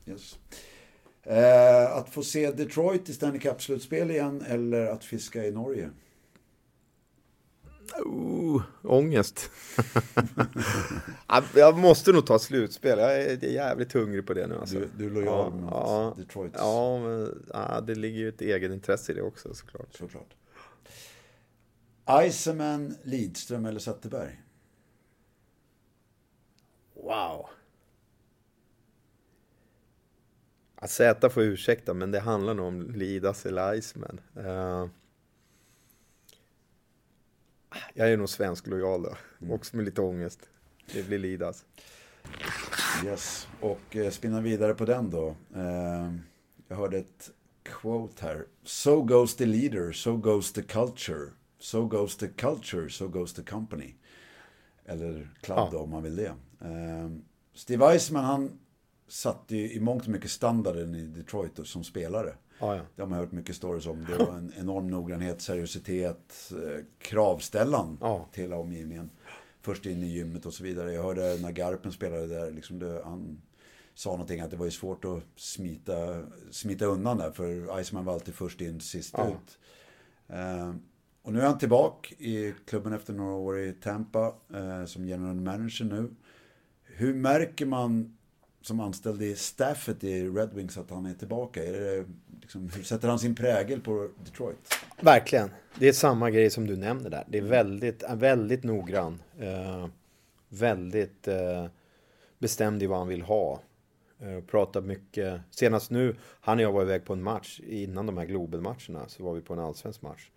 Yes. Uh, att få se Detroit i Stanley Cup-slutspel igen eller att fiska i Norge? Uh, ångest. jag måste nog ta slutspel. Jag är jävligt hungrig på det nu. Alltså. Du, du är lojal ja, mot ja, Detroit. Ja, men ja, det ligger ju ett egenintresse i det också såklart. såklart. Iceman, Lidström eller Zetterberg? Wow. Z får ursäkta, men det handlar nog om Lidas eller Iceman. Uh, jag är nog svensk lojal då. Mm. Också med lite ångest. Det blir Lidas. Yes, och eh, spinna vidare på den då. Eh, jag hörde ett quote här. So goes the leader, so goes the culture. So goes the culture, so goes the company. Eller club ja. då om man vill det. Eh, Steve Eisman han satte ju i mångt och mycket standarden i Detroit som spelare. Ja, ja. Det har man hört mycket stories om. Det var en enorm noggrannhet, seriositet, eh, kravställan ja. till hela omgivningen. Först in i gymmet och så vidare. Jag hörde när Garpen spelade där, liksom det, han sa någonting att det var ju svårt att smita, smita undan där. För Iceman var alltid först in, sist ja. ut. Eh, och nu är han tillbaka i klubben efter några år i Tampa eh, som general manager nu. Hur märker man som anställd i staffet i Red Wings att han är tillbaka? Är det, liksom, hur sätter han sin prägel på Detroit? Verkligen. Det är samma grej som du nämner där. Det är väldigt, väldigt noggrann. Eh, väldigt eh, bestämd i vad han vill ha. Eh, pratar mycket. Senast nu, han och jag var iväg på en match innan de här Globen-matcherna. Så var vi på en allsvensk match.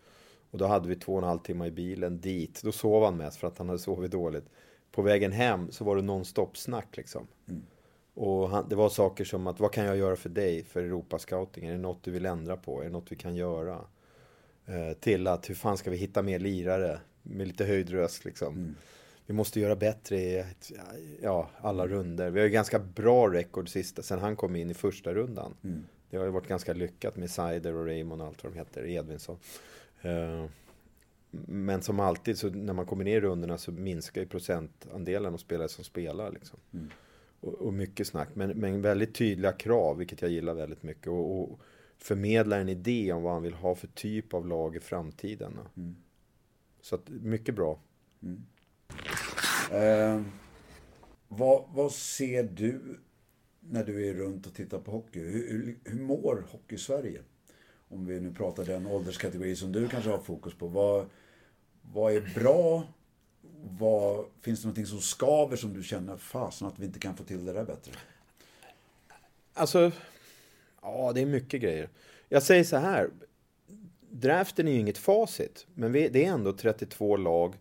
Och då hade vi två och en halv timme i bilen dit. Då sov han mest för att han hade sovit dåligt. På vägen hem så var det non-stop-snack liksom. Mm. Och han, det var saker som att, vad kan jag göra för dig, för Europascouting? Är det något du vill ändra på? Är det något vi kan göra? Eh, till att, hur fan ska vi hitta mer lirare? Med lite höjd röst liksom. Mm. Vi måste göra bättre i ja, alla runder. Vi har ju ganska bra rekord sista, sen han kom in i första rundan. Mm. Det har ju varit ganska lyckat med Sider och Raymond och allt vad de heter, Edvinsson. Eh, men som alltid, så när man kommer ner i rundorna så minskar ju procentandelen av spelare som spelar. Liksom. Mm och, och mycket snack. Men, men väldigt tydliga krav, vilket jag gillar väldigt mycket. Och, och förmedla en idé om vad han vill ha för typ av lag i framtiden. Mm. Så att, mycket bra. Mm. Eh, vad, vad ser du när du är runt och tittar på hockey? Hur, hur, hur mår Hockey-Sverige? Om vi nu pratar den ålderskategori som du kanske har fokus på. Vad, vad är bra vad, finns det någonting som skaver som du känner, fasen att vi inte kan få till det där bättre? Alltså, ja det är mycket grejer. jag säger så här. Draften är ju inget facit, men vi, det är ändå 32 lag.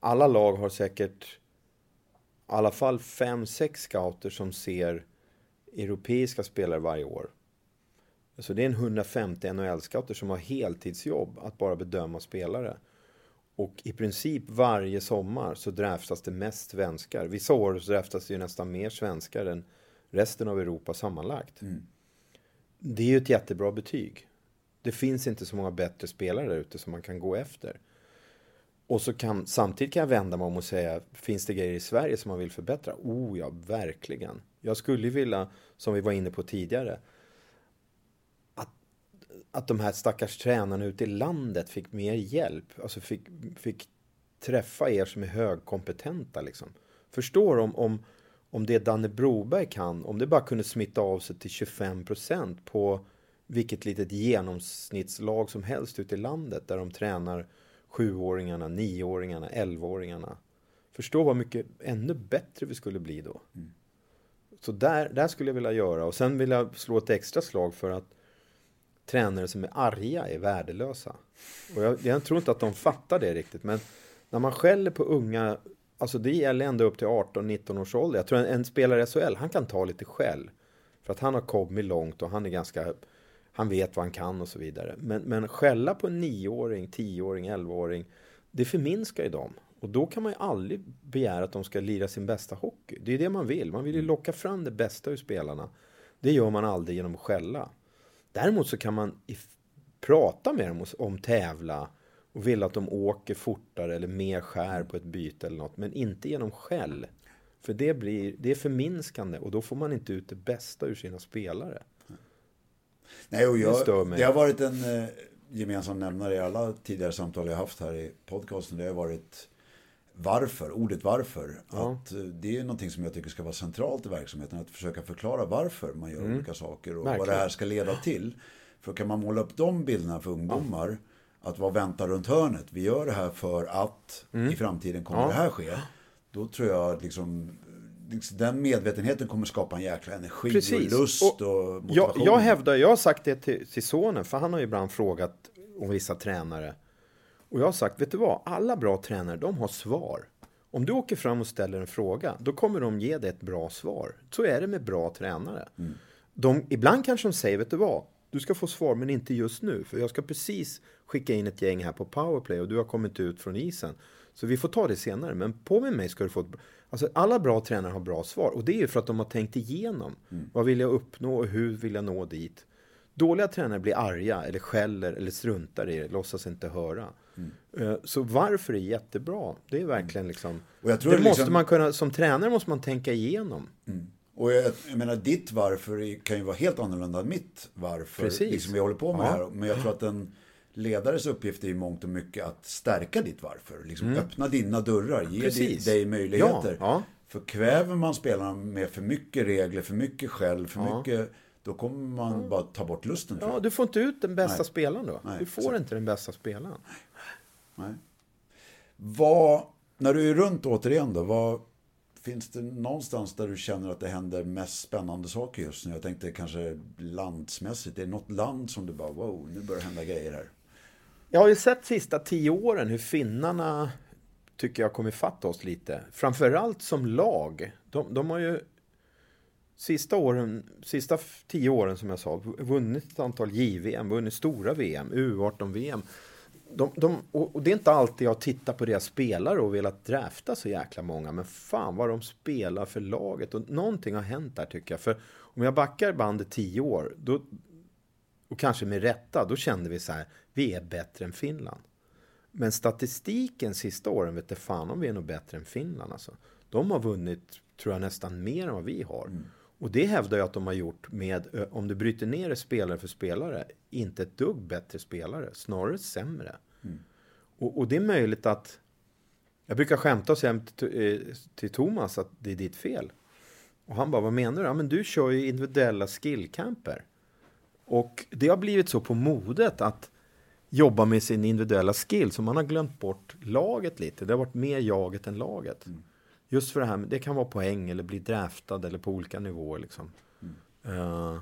Alla lag har säkert i alla fall 5-6 scouter som ser europeiska spelare varje år. Så det är en 150 NHL-scouter som har heltidsjobb att bara bedöma spelare. Och i princip varje sommar så draftas det mest svenskar. Vissa år så draftas det ju nästan mer svenskar än resten av Europa sammanlagt. Mm. Det är ju ett jättebra betyg. Det finns inte så många bättre spelare där ute som man kan gå efter. Och så kan, samtidigt kan jag vända mig om och säga, finns det grejer i Sverige som man vill förbättra? Oh ja, verkligen. Jag skulle vilja, som vi var inne på tidigare, att de här stackars tränarna ute i landet fick mer hjälp. Alltså fick, fick träffa er som är högkompetenta liksom. Förstår om, om, om det Danne Broberg kan, om det bara kunde smitta av sig till 25 procent på vilket litet genomsnittslag som helst ute i landet där de tränar sjuåringarna, nioåringarna, elvaåringarna. Förstå vad mycket ännu bättre vi skulle bli då. Mm. Så där, där skulle jag vilja göra. Och sen vill jag slå ett extra slag för att tränare som är arga är värdelösa. Och jag, jag tror inte att de fattar det riktigt. Men när man skäller på unga, alltså det gäller ända upp till 18-19 års ålder. Jag tror en, en spelare i SHL, han kan ta lite skäll. För att han har kommit långt och han är ganska han vet vad han kan och så vidare. Men, men skälla på en nioåring, tioåring, elvaåring, det förminskar ju dem. Och då kan man ju aldrig begära att de ska lira sin bästa hockey. Det är det man vill. Man vill ju locka fram det bästa ur spelarna. Det gör man aldrig genom att skälla. Däremot så kan man prata med dem om tävla och vill att de åker fortare eller mer skär på ett byte eller något. Men inte genom skäll. För det, blir, det är förminskande och då får man inte ut det bästa ur sina spelare. Nej, och jag, det, det har varit en eh, gemensam nämnare i alla tidigare samtal jag haft här i podcasten. Det har varit varför, ordet varför. Ja. Att eh, det är någonting som jag tycker ska vara centralt i verksamheten. Att försöka förklara varför man gör mm. olika saker och Verkligen. vad det här ska leda till. För kan man måla upp de bilderna för ungdomar, ja. att vad väntar runt hörnet? Vi gör det här för att mm. i framtiden kommer ja. det här ske. Då tror jag liksom Liksom, den medvetenheten kommer skapa en jäkla energi Precis. och lust och, och motivation. Jag, jag hävdar, jag har sagt det till, till sonen, för han har ju ibland frågat om vissa tränare. Och jag har sagt, vet du vad? Alla bra tränare, de har svar. Om du åker fram och ställer en fråga, då kommer de ge dig ett bra svar. Så är det med bra tränare. Mm. De, ibland kanske de säger, vet du vad? Du ska få svar, men inte just nu. För jag ska precis skicka in ett gäng här på powerplay och du har kommit ut från isen. Så vi får ta det senare. Men på med mig ska du få ett... Alltså alla bra tränare har bra svar. Och det är ju för att de har tänkt igenom. Mm. Vad vill jag uppnå och hur vill jag nå dit? Dåliga tränare blir arga eller skäller eller struntar i det, låtsas inte höra. Mm. Eh, så varför är jättebra? Det är verkligen liksom... Och jag tror det liksom... måste man kunna, som tränare måste man tänka igenom. Mm. Och jag, jag, menar, ditt varför kan ju vara helt annorlunda än mitt varför. Precis. Liksom vi håller på med ja. här. Men jag tror att den ledares uppgift är i mångt och mycket att stärka ditt varför. Liksom mm. Öppna dina dörrar, ge Precis. dig möjligheter. Ja, ja. För kväver man spelarna med för mycket regler, för mycket skäll, för mycket då kommer man bara ta bort lusten. Ja, du får inte ut den bästa Nej. spelaren då. Nej, du får så. inte den bästa spelaren. Nej. Nej. Vad, när du är runt återigen då, vad, finns det någonstans där du känner att det händer mest spännande saker just nu? Jag tänkte kanske landsmässigt. Är det något land som du bara, wow, nu börjar det hända grejer här? Jag har ju sett sista tio åren hur finnarna tycker jag kommer fatta oss lite. Framförallt som lag. De, de har ju sista, åren, sista tio åren som jag sa vunnit ett antal JVM, vunnit stora VM, U18-VM. De, de, och det är inte alltid jag tittar på deras spelare och velat drafta så jäkla många. Men fan vad de spelar för laget. Och någonting har hänt där tycker jag. För om jag backar bandet tio år, då, och kanske med rätta, då kände vi så här, vi är bättre än Finland. Men statistiken sista åren vet inte fan om vi är nog bättre än Finland. Alltså. De har vunnit, tror jag, nästan mer än vad vi har. Mm. Och det hävdar jag att de har gjort med, om du bryter ner det spelare för spelare, inte ett dugg bättre spelare, snarare sämre. Mm. Och, och, det är möjligt att, jag brukar skämta och säga till, eh, till Thomas att det är ditt fel. Och han bara, vad menar du? Ja, men du kör ju individuella skillcamper. Och det har blivit så på modet att jobba med sin individuella skill, så man har glömt bort laget lite. Det har varit mer jaget än laget. Mm. Just för det här, det kan vara poäng eller bli draftad eller på olika nivåer. Liksom. Mm. Uh,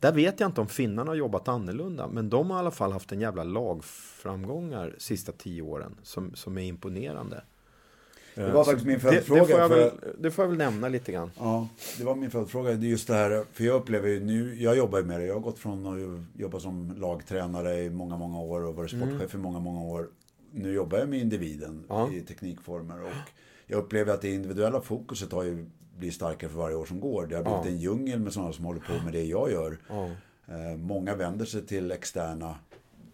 Där vet jag inte om finnarna har jobbat annorlunda, men de har i alla fall haft en jävla lagframgångar sista tio åren som, som är imponerande. Det var faktiskt min följdfråga. Det, det, får jag väl, det får jag väl nämna lite grann. Ja, det var min följdfråga. Det är just det här, för jag upplever ju nu, jag jobbar ju med det. Jag har gått från att jobba som lagtränare i många, många år och varit sportchef mm. i många, många år. Nu jobbar jag med individen ja. i teknikformer och jag upplever att det individuella fokuset har ju blivit starkare för varje år som går. Det har blivit ja. en djungel med sådana som håller på med det jag gör. Ja. Eh, många vänder sig till externa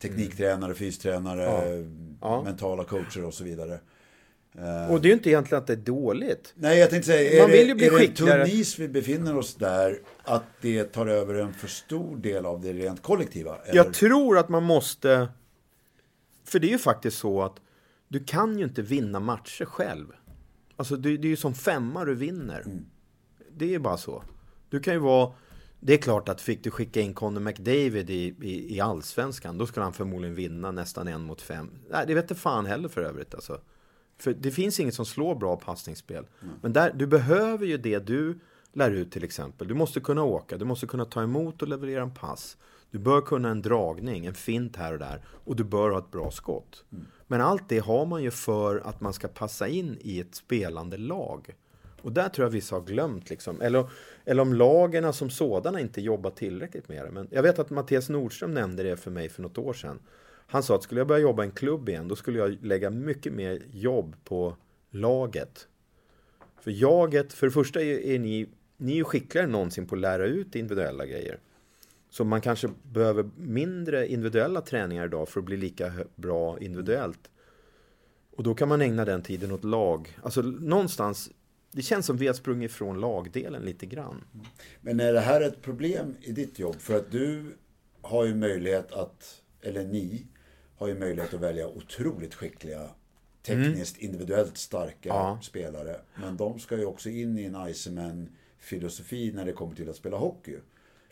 tekniktränare, fystränare, mentala coacher och så vidare. Och det är ju inte egentligen att det är dåligt. Nej, jag tänkte säga, Man är, vill ju bli är det en tunis vi befinner oss där, att det tar över en för stor del av det rent kollektiva? Eller? Jag tror att man måste, för det är ju faktiskt så att du kan ju inte vinna matcher själv. Alltså det, det är ju som femma du vinner. Mm. Det är ju bara så. Du kan ju vara, det är klart att fick du skicka in Conor McDavid i, i, i allsvenskan, då skulle han förmodligen vinna nästan en mot fem. Nej, det vet inte fan heller för övrigt alltså. För det finns inget som slår bra passningsspel. Mm. Men där, du behöver ju det du lär ut till exempel. Du måste kunna åka, du måste kunna ta emot och leverera en pass. Du bör kunna en dragning, en fint här och där. Och du bör ha ett bra skott. Mm. Men allt det har man ju för att man ska passa in i ett spelande lag. Och där tror jag vissa har glömt. Liksom. Eller, eller om lagen som sådana inte jobbar tillräckligt med det. Men jag vet att Mattias Nordström nämnde det för mig för något år sedan. Han sa att skulle jag börja jobba i en klubb igen, då skulle jag lägga mycket mer jobb på laget. För jaget, för det första är, är ni, ni är ju skickligare än någonsin på att lära ut individuella grejer. Så man kanske behöver mindre individuella träningar idag för att bli lika bra individuellt. Och då kan man ägna den tiden åt lag. Alltså någonstans, det känns som vi har sprungit ifrån lagdelen lite grann. Men är det här ett problem i ditt jobb? För att du har ju möjlighet att, eller ni, har ju möjlighet att välja otroligt skickliga, tekniskt, mm. individuellt starka ja. spelare. Men de ska ju också in i en Iceman-filosofi när det kommer till att spela hockey.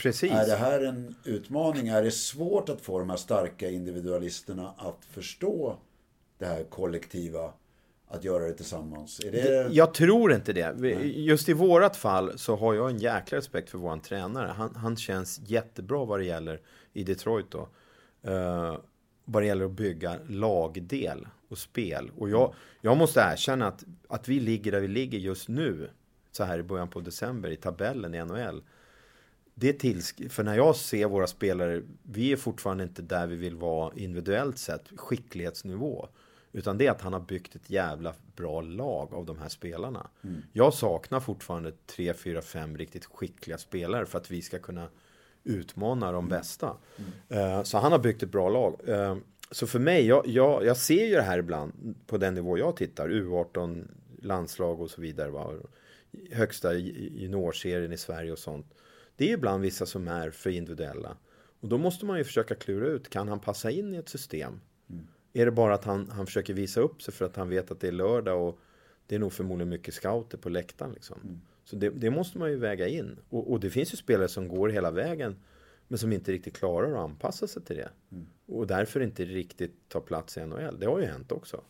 Precis. Är det här en utmaning? Är det svårt att få de här starka individualisterna att förstå det här kollektiva? Att göra det tillsammans? Är det... Jag tror inte det. Just i vårat fall så har jag en jäkla respekt för våran tränare. Han, han känns jättebra vad det gäller i Detroit då. Uh, vad det gäller att bygga lagdel och spel. Och jag, jag måste erkänna att, att vi ligger där vi ligger just nu, så här i början på december i tabellen i NHL. Det tills, för när jag ser våra spelare, vi är fortfarande inte där vi vill vara individuellt sett, skicklighetsnivå. Utan det är att han har byggt ett jävla bra lag av de här spelarna. Mm. Jag saknar fortfarande tre, fyra, fem riktigt skickliga spelare för att vi ska kunna utmana de bästa. Mm. Så han har byggt ett bra lag. Eh, så för mig, jag, jag, jag ser ju det här ibland på den nivå jag tittar. U18, landslag och så vidare. Va? Högsta juniorserien i Sverige och sånt. Det är ibland vissa som är för individuella. Och då måste man ju försöka klura ut, kan han passa in i ett system? Mm. Är det bara att han, han försöker visa upp sig för att han vet att det är lördag och det är nog förmodligen mycket scouter på läktaren liksom. Mm. Så det, det, måste man ju väga in. Och, och, det finns ju spelare som går hela vägen men som inte riktigt klarar att anpassa sig till det. Mm. Och därför inte riktigt tar plats i NHL. Det har ju hänt också.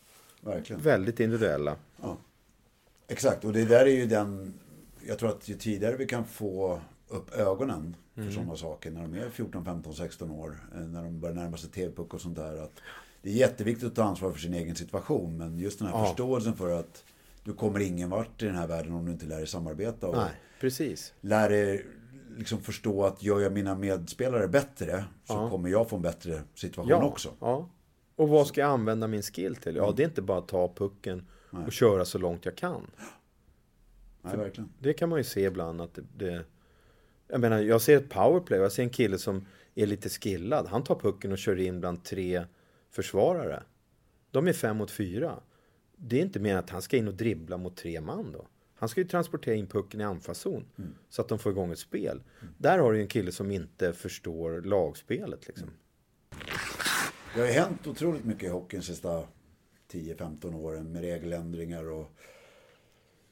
Verkligen. Väldigt individuella. Ja. Exakt, och det där är ju den... Jag tror att ju tidigare vi kan få upp ögonen för mm. sådana saker när de är 14, 15, 16 år. Eh, när de börjar närma sig TV-puck och sånt där. Att det är jätteviktigt att ta ansvar för sin egen situation. Men just den här ja. förståelsen för att du kommer ingen vart i den här världen om du inte lär dig samarbeta. Och Nej, precis. Lär dig liksom förstå att gör jag mina medspelare bättre så ja. kommer jag få en bättre situation ja, också. Ja. Och vad ska jag använda min skill till? Ja, det är inte bara att ta pucken Nej. och köra så långt jag kan. Nej, verkligen. Det kan man ju se ibland att det, det, Jag menar, jag ser ett powerplay jag ser en kille som är lite skillad. Han tar pucken och kör in bland tre försvarare. De är fem mot fyra det är inte mer att han ska in och dribbla mot tre man då. Han ska ju transportera in pucken i anfallszon mm. så att de får igång ett spel. Mm. Där har du en kille som inte förstår lagspelet liksom. Mm. Det har ju hänt otroligt mycket i hockeyn de sista 10-15 åren med regeländringar och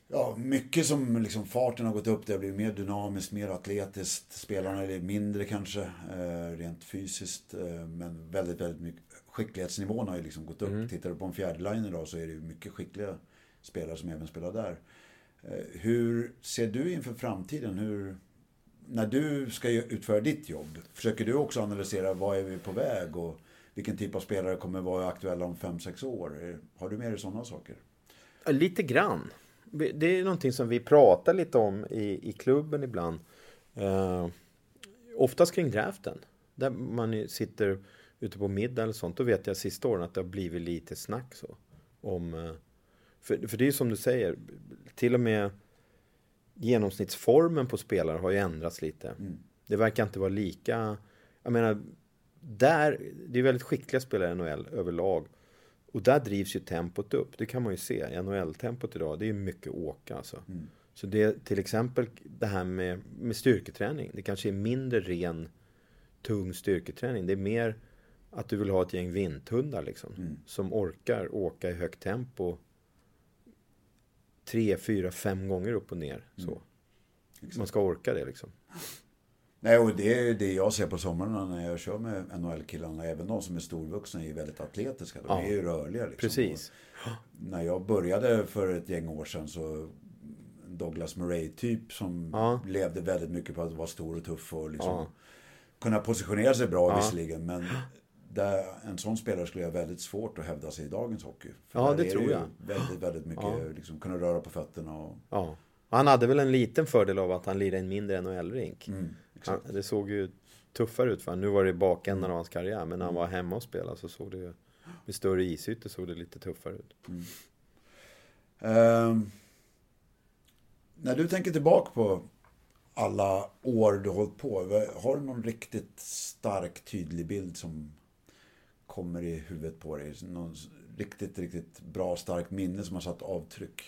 ja, mycket som liksom farten har gått upp. Det har blivit mer dynamiskt, mer atletiskt. Spelarna är mindre kanske, eh, rent fysiskt. Eh, men väldigt, väldigt mycket, skicklighetsnivån har ju liksom gått upp. Mm. Tittar du på en fjärde line idag så är det ju mycket skickliga spelare som även spelar där. Eh, hur ser du inför framtiden? Hur, när du ska utföra ditt jobb, försöker du också analysera vad är vi på väg och vilken typ av spelare kommer vara aktuella om 5-6 år? Har du med dig sådana saker? Lite grann. Det är någonting som vi pratar lite om i, i klubben ibland. Uh, oftast kring draften. Där man sitter ute på middag eller sånt. Då vet jag sista åren att det har blivit lite snack så. Om, uh, för, för det är ju som du säger. Till och med genomsnittsformen på spelare har ju ändrats lite. Mm. Det verkar inte vara lika... Jag menar, där, det är väldigt skickliga spelare i NHL överlag. Och där drivs ju tempot upp. Det kan man ju se. NHL-tempot idag, det är mycket åka alltså. Mm. Så det till exempel det här med, med styrketräning. Det kanske är mindre ren, tung styrketräning. Det är mer att du vill ha ett gäng vinthundar liksom. Mm. Som orkar åka i högt tempo tre, fyra, fem gånger upp och ner. Så. Mm. Man ska orka det liksom. Nej, och det är det jag ser på somrarna när jag kör med NHL-killarna. Även de som är storvuxna är väldigt atletiska. De ja. är ju rörliga. Liksom. Precis. Och när jag började för ett gäng år sedan så Douglas Murray-typ som ja. levde väldigt mycket på att vara stor och tuff och liksom ja. kunna positionera sig bra ja. visserligen. Men där, en sån spelare skulle ha väldigt svårt att hävda sig i dagens hockey. För ja, det tror jag. Väldigt, väldigt mycket, ja. liksom, kunna röra på fötterna och... Ja. Han hade väl en liten fördel av att han lirade en mindre NHL-rink. Mm, det såg ju tuffare ut för honom. Nu var det i bakändan av hans karriär. Men när han var hemma och spelade så såg det ju... Med större isytor såg det lite tuffare ut. Mm. Uh, när du tänker tillbaka på alla år du hållit på. Har du någon riktigt stark, tydlig bild som kommer i huvudet på dig? Någon riktigt, riktigt bra, starkt minne som har satt avtryck?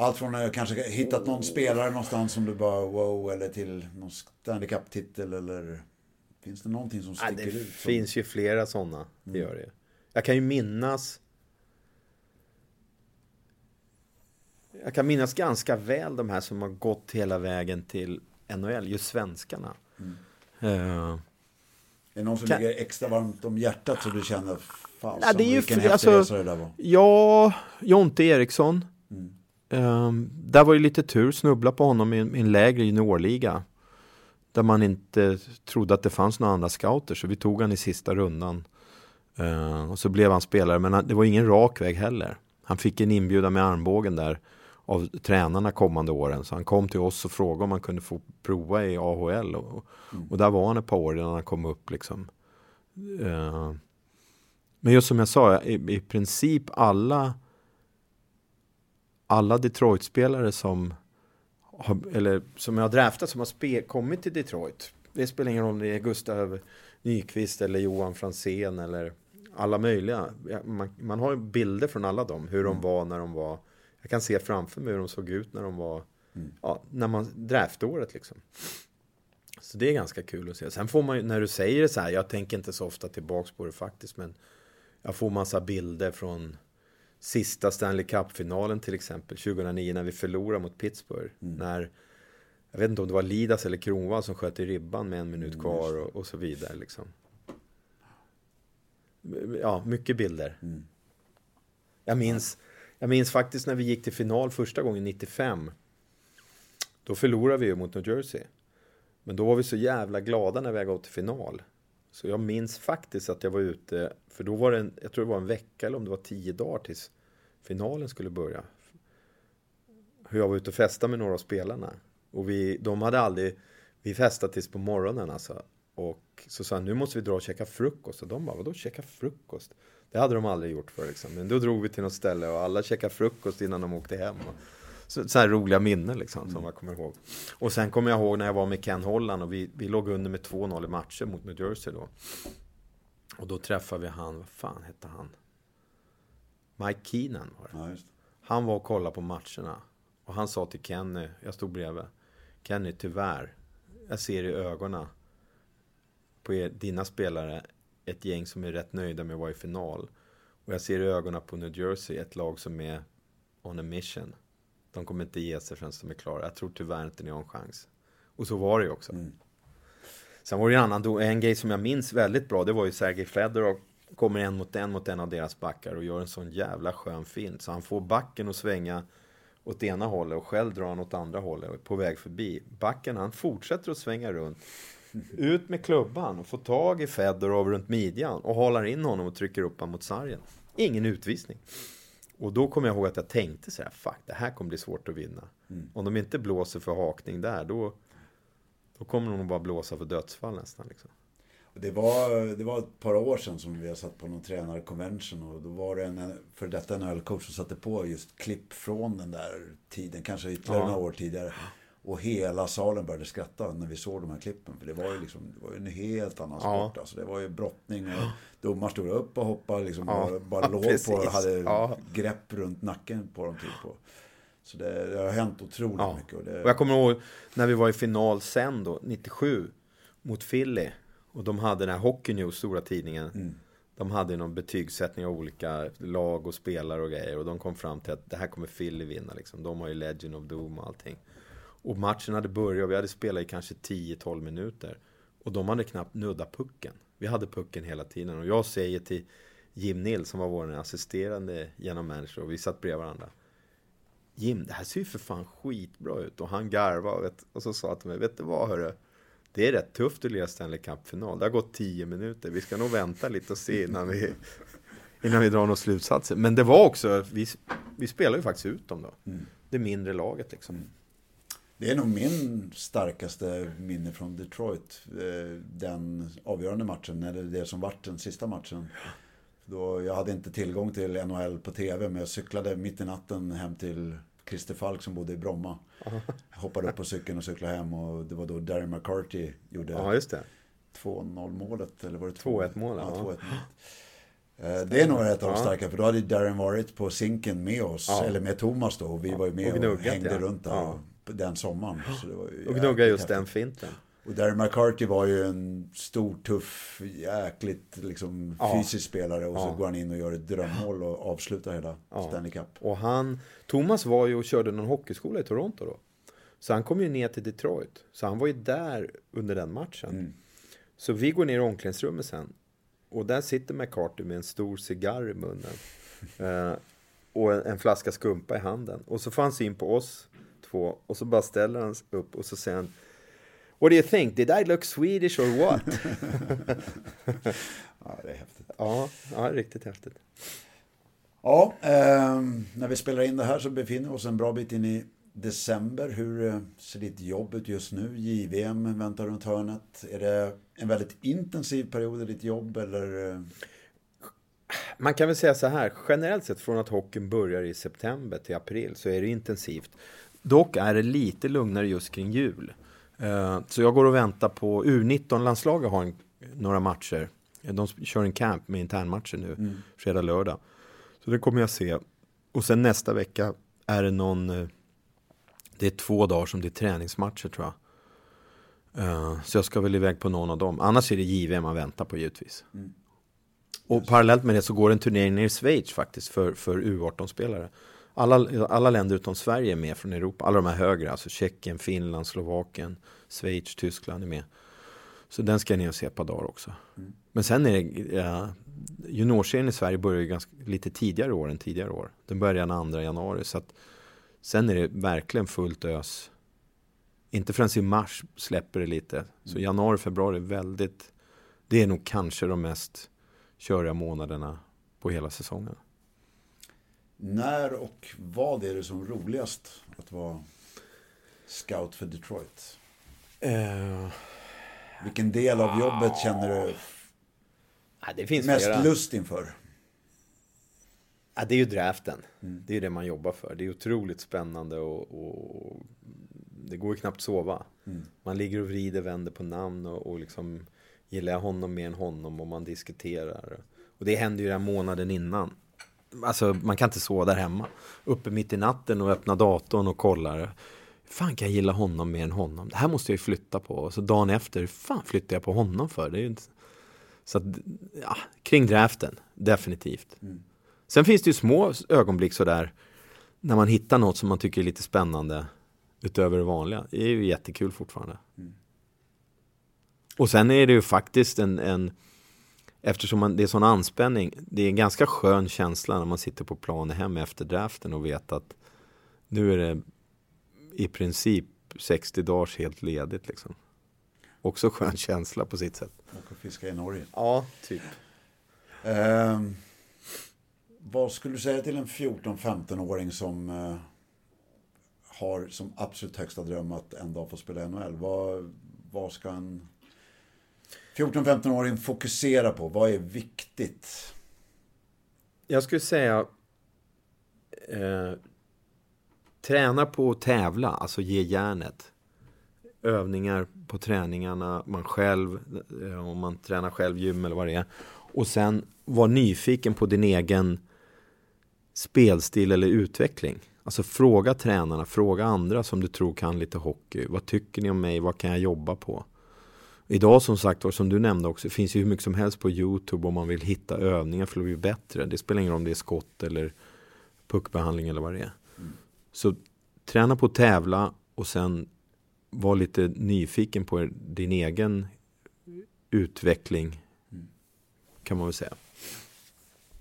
Allt från att kanske hittat någon spelare någonstans som du bara wow, eller till någon Stanley Cup-titel eller Finns det någonting som sticker ja, det ut? Det finns ju flera sådana, det mm. gör det. Jag kan ju minnas Jag kan minnas ganska väl de här som har gått hela vägen till NHL, just svenskarna. Mm. Uh, är det någon som kan... ligger extra varmt om hjärtat så du känner fan, ja, det är ju vilken häftig alltså, resa det där var? Ja, Jonte Eriksson. Mm. Um, där var ju lite tur, snubbla på honom i, i en lägre juniorliga. Där man inte trodde att det fanns några andra scouter, så vi tog han i sista rundan. Uh, och så blev han spelare, men det var ingen rak väg heller. Han fick en inbjudan med armbågen där av tränarna kommande åren. Så han kom till oss och frågade om han kunde få prova i AHL. Och, mm. och där var han ett par år innan han kom upp. Liksom. Uh, men just som jag sa, i, i princip alla alla Detroit-spelare som har, eller som jag har draftat som har spe, kommit till Detroit. Det spelar ingen roll om det är Gustav Nyqvist eller Johan Franzén eller alla möjliga. Man, man har bilder från alla dem, hur de mm. var när de var jag kan se framför mig hur de såg ut när de var, mm. ja, när man, draftåret liksom. Så det är ganska kul att se. Sen får man ju, när du säger det så här, jag tänker inte så ofta tillbaks på det faktiskt, men jag får massa bilder från sista Stanley Cup-finalen till exempel, 2009 när vi förlorade mot Pittsburgh. Mm. När, jag vet inte om det var Lidas eller Kronwall som sköt i ribban med en minut mm, kvar och, och, så vidare. Liksom. Ja, mycket bilder. Mm. Jag minns, jag minns faktiskt när vi gick till final första gången 95. Då förlorade vi ju mot New Jersey. Men då var vi så jävla glada när vi gått till final. Så jag minns faktiskt att jag var ute, för då var det en, jag tror det var en vecka eller om det var tio dagar tills finalen skulle börja. Hur jag var ute och festade med några av spelarna. Och vi, de hade aldrig, vi festade tills på morgonen alltså. Och så sa han, nu måste vi dra och käka frukost. Och de bara, vadå käka frukost? Det hade de aldrig gjort förr liksom. Men då drog vi till något ställe och alla käkade frukost innan de åkte hem. Så, så här roliga minnen liksom, som mm. jag kommer ihåg. Och sen kommer jag ihåg när jag var med Ken Holland och vi, vi låg under med 2-0 i matcher mot New Jersey då. Och då träffade vi han, vad fan hette han? Mike Keenan var det. Ja, han var och kollade på matcherna. Och han sa till Kenny, jag stod bredvid. Kenny, tyvärr, jag ser i ögonen på er, dina spelare ett gäng som är rätt nöjda med att vara i final. Och jag ser i ögonen på New Jersey ett lag som är on a mission. De kommer inte ge sig förrän de är klara. Jag tror tyvärr inte ni har en chans. Och så var det ju också. Mm. Sen var det en annan, en grej som jag minns väldigt bra, det var ju Sergej Fedorov kommer en mot en mot en av deras backar och gör en sån jävla skön fint. Så han får backen att svänga åt ena hållet och själv drar han åt andra hållet på väg förbi. Backen han fortsätter att svänga runt. Ut med klubban och får tag i Fedorov runt midjan och håller in honom och trycker upp honom mot sargen. Ingen utvisning. Och då kommer jag ihåg att jag tänkte så här, fuck, det här kommer bli svårt att vinna. Mm. Om de inte blåser för hakning där, då, då kommer de nog bara blåsa för dödsfall nästan. Liksom. Det var, det var ett par år sedan som vi har satt på någon tränarkonvention och då var det en för detta NHL-coach som satte på just klipp från den där tiden, kanske ytterligare ja. några år tidigare. Och hela salen började skratta när vi såg de här klippen. För det var ju liksom, det var en helt annan sport. Ja. Alltså, det var ju brottning och domaren stod upp och hoppade liksom. Ja. Och bara låg på och hade ja. grepp runt nacken på dem. Typ. Och, så det, det, har hänt otroligt ja. mycket. Och, det... och jag kommer ihåg när vi var i final sen då, 97, mot Philly. Och de hade den här Hockey News, stora tidningen. Mm. De hade någon betygssättning av olika lag och spelare och grejer. Och de kom fram till att det här kommer Philly vinna. Liksom. De har ju Legend of Doom och allting. Och matchen hade börjat och vi hade spelat i kanske 10-12 minuter. Och de hade knappt nuddat pucken. Vi hade pucken hela tiden. Och jag säger till Jim Nils som var vår assisterande genom manager och vi satt bredvid varandra. Jim, det här ser ju för fan skitbra ut. Och han garvade och så sa han till mig, vet du vad hörru? Det är rätt tufft att lira Stanley Cup-final. Det har gått 10 minuter. Vi ska nog vänta lite och se innan vi, innan vi drar några slutsatser. Men det var också, vi, vi spelar ju faktiskt ut dem då. Mm. Det mindre laget liksom. Det är nog min starkaste minne från Detroit. Eh, den avgörande matchen, eller det som vart den sista matchen. Då jag hade inte tillgång till NHL på TV, men jag cyklade mitt i natten hem till Christer Falk som bodde i Bromma. Jag hoppade upp på cykeln och cyklade hem och det var då Darren McCarty gjorde ja, just det. 2-0 målet, eller var det 2-1 målet? Ja, 2-1 målet. Det är nog ett av de starka, för då hade Darren varit på sinken med oss, ja. eller med Thomas då, och vi var ju med och, gnuggat, och hängde ja. runt där. Ja den sommaren. Så det var och gnugga just den finten. Och Darren McCarty var ju en stor, tuff, jäkligt liksom, ja. fysisk spelare. Och ja. så går han in och gör ett drömmål och avslutar hela ja. Stanley Cup. Och han, Thomas var ju och körde någon hockeyskola i Toronto då. Så han kom ju ner till Detroit. Så han var ju där under den matchen. Mm. Så vi går ner i omklädningsrummet sen. Och där sitter McCarty med en stor cigarr i munnen. eh, och en, en, flaska skumpa i handen. Och så han syn på oss två och så bara ställer han upp och så säger han What do you think? Did I look Swedish or what? ja, det är häftigt. Ja, ja riktigt häftigt. Ja, eh, när vi spelar in det här så befinner vi oss en bra bit in i december. Hur eh, ser ditt jobb ut just nu? JVM väntar runt hörnet. Är det en väldigt intensiv period i ditt jobb eller? Eh? Man kan väl säga så här, generellt sett från att hockeyn börjar i september till april så är det intensivt. Dock är det lite lugnare just kring jul. Uh, så jag går och väntar på U19-landslaget har en, några matcher. De kör en camp med internmatcher nu, mm. fredag, lördag. Så det kommer jag se. Och sen nästa vecka är det någon, uh, det är två dagar som det är träningsmatcher tror jag. Så jag ska väl iväg på någon av dem. Annars är det JVM man väntar på givetvis. Mm. Och parallellt med det så går en turnering ner i Schweiz faktiskt för, för U18-spelare. Alla, alla länder utom Sverige är med från Europa. Alla de här högre, alltså Tjeckien, Finland, Slovakien, Schweiz, Tyskland är med. Så den ska jag ner och se ett par dagar också. Mm. Men sen är det, ja, juniorserien i Sverige börjar ju ganska, lite tidigare år än tidigare år. Den börjar den 2 januari. Så att, sen är det verkligen fullt ös. Inte förrän i mars släpper det lite. Så mm. januari, februari är väldigt, det är nog kanske de mest köriga månaderna på hela säsongen. När och vad är det som roligast att vara scout för Detroit? Uh, Vilken del av jobbet uh, känner du ja, mest flera. lust inför? Ja, det är ju draften. Mm. Det är det man jobbar för. Det är otroligt spännande och, och det går ju knappt sova. Mm. Man ligger och vrider, vänder på namn och, och liksom gillar jag honom mer än honom och man diskuterar. Och det händer ju den månaden innan. Alltså man kan inte sova där hemma. Uppe mitt i natten och öppna datorn och kollar. Fan kan jag gilla honom mer än honom? Det här måste jag ju flytta på. Och så dagen efter, fan flyttar jag på honom för? Det är inte... Så att, ja, kring draften, definitivt. Mm. Sen finns det ju små ögonblick sådär. När man hittar något som man tycker är lite spännande. Utöver det vanliga. Det är ju jättekul fortfarande. Mm. Och sen är det ju faktiskt en, en eftersom man, det är sån anspänning. Det är en ganska skön känsla när man sitter på planen hem efter draften och vet att Nu är det i princip 60 dagars helt ledigt liksom. Också skön känsla på sitt sätt. Och fiska i Norge. Ja, typ. Eh, vad skulle du säga till en 14-15-åring som eh, har som absolut högsta dröm att en dag få spela NHL? Vad, vad ska en 14-15-åring fokusera på? Vad är viktigt? Jag skulle säga eh, träna på att tävla, alltså ge järnet. Övningar på träningarna, man själv, eh, om man tränar själv gym eller vad det är. Och sen var nyfiken på din egen spelstil eller utveckling. Alltså fråga tränarna, fråga andra som du tror kan lite hockey. Vad tycker ni om mig? Vad kan jag jobba på? Idag som sagt var, som du nämnde också, finns ju hur mycket som helst på YouTube om man vill hitta övningar för att bli bättre. Det spelar ingen roll om det är skott eller puckbehandling eller vad det är. Mm. Så träna på att tävla och sen var lite nyfiken på din egen utveckling. Kan man väl säga.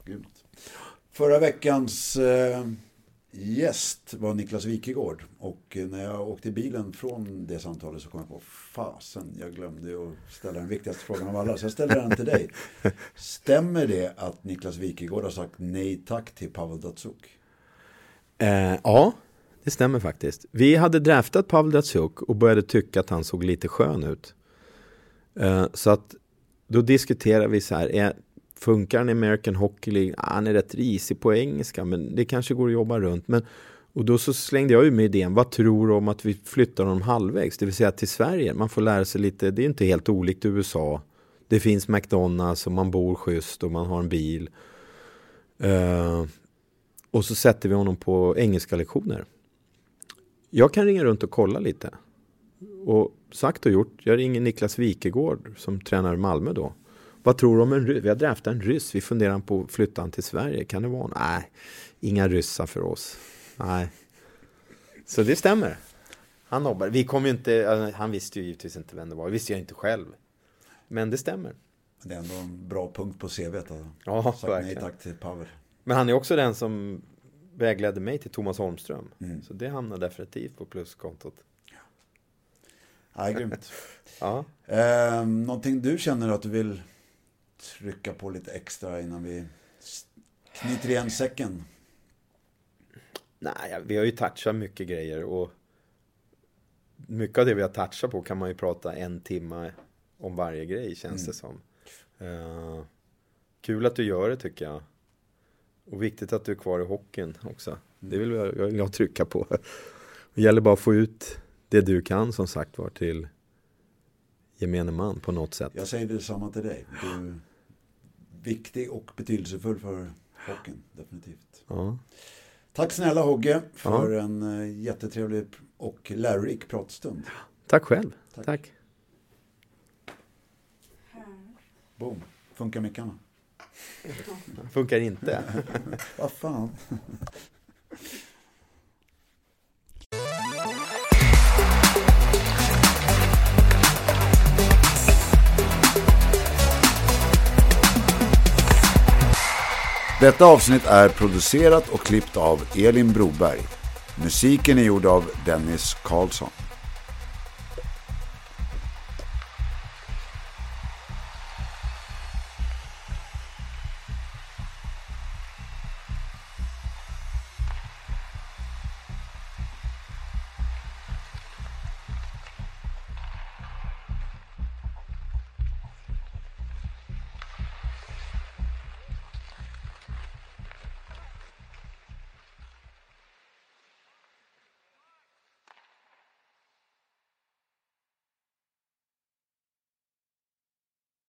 Grymt. Förra veckans eh, gäst var Niklas Wikegård. Och när jag åkte bilen från det samtalet så kom jag på fasen, jag glömde att ställa den viktigaste frågan av alla. Så jag ställer den till dig. Stämmer det att Niklas Wikegård har sagt nej tack till Pavel Datsuk? Eh, ja, det stämmer faktiskt. Vi hade draftat Pavel Datsuk och började tycka att han såg lite skön ut. Eh, så att då diskuterade vi så här, är, Funkar han i American Hockey League? Ah, han är rätt risig på engelska, men det kanske går att jobba runt. Men, och då så slängde jag ur mig idén, vad tror du om att vi flyttar honom halvvägs? Det vill säga till Sverige. Man får lära sig lite, det är inte helt olikt USA. Det finns McDonalds och man bor schysst och man har en bil. Uh, och så sätter vi honom på engelska lektioner. Jag kan ringa runt och kolla lite. Och sagt och gjort, jag ringer Niklas Wikegård som tränar Malmö då. Vad tror du om en ryss? Vi har draftat en ryss. Vi funderar på att flytta han till Sverige. Kan det vara? Nej, inga ryssar för oss. Nej. Så det stämmer. Han nobbar. Vi kom inte, han visste ju givetvis inte vem det var. Det visste jag inte själv. Men det stämmer. Det är ändå en bra punkt på CV. Ja, Sagt verkligen. nej tack till Pavel. Men han är också den som vägledde mig till Thomas Holmström. Mm. Så det hamnar definitivt på pluskontot. Ja, ja grymt. ja. Eh, någonting du känner att du vill trycka på lite extra innan vi knyter igen säcken? Nej, vi har ju touchat mycket grejer och mycket av det vi har touchat på kan man ju prata en timme om varje grej känns mm. det som. Uh, kul att du gör det tycker jag. Och viktigt att du är kvar i hockeyn också. Mm. Det vill jag, jag, jag trycka på. Det gäller bara att få ut det du kan som sagt var till gemene man på något sätt. Jag säger detsamma till dig. Du är viktig och betydelsefull för hockeyn, definitivt. Ja. Tack snälla Hogge för ja. en uh, jättetrevlig och lärorik pratstund. Tack själv. Tack. Tack. Boom. Funkar mickarna? Funkar inte. Vad fan. Detta avsnitt är producerat och klippt av Elin Broberg. Musiken är gjord av Dennis Karlsson.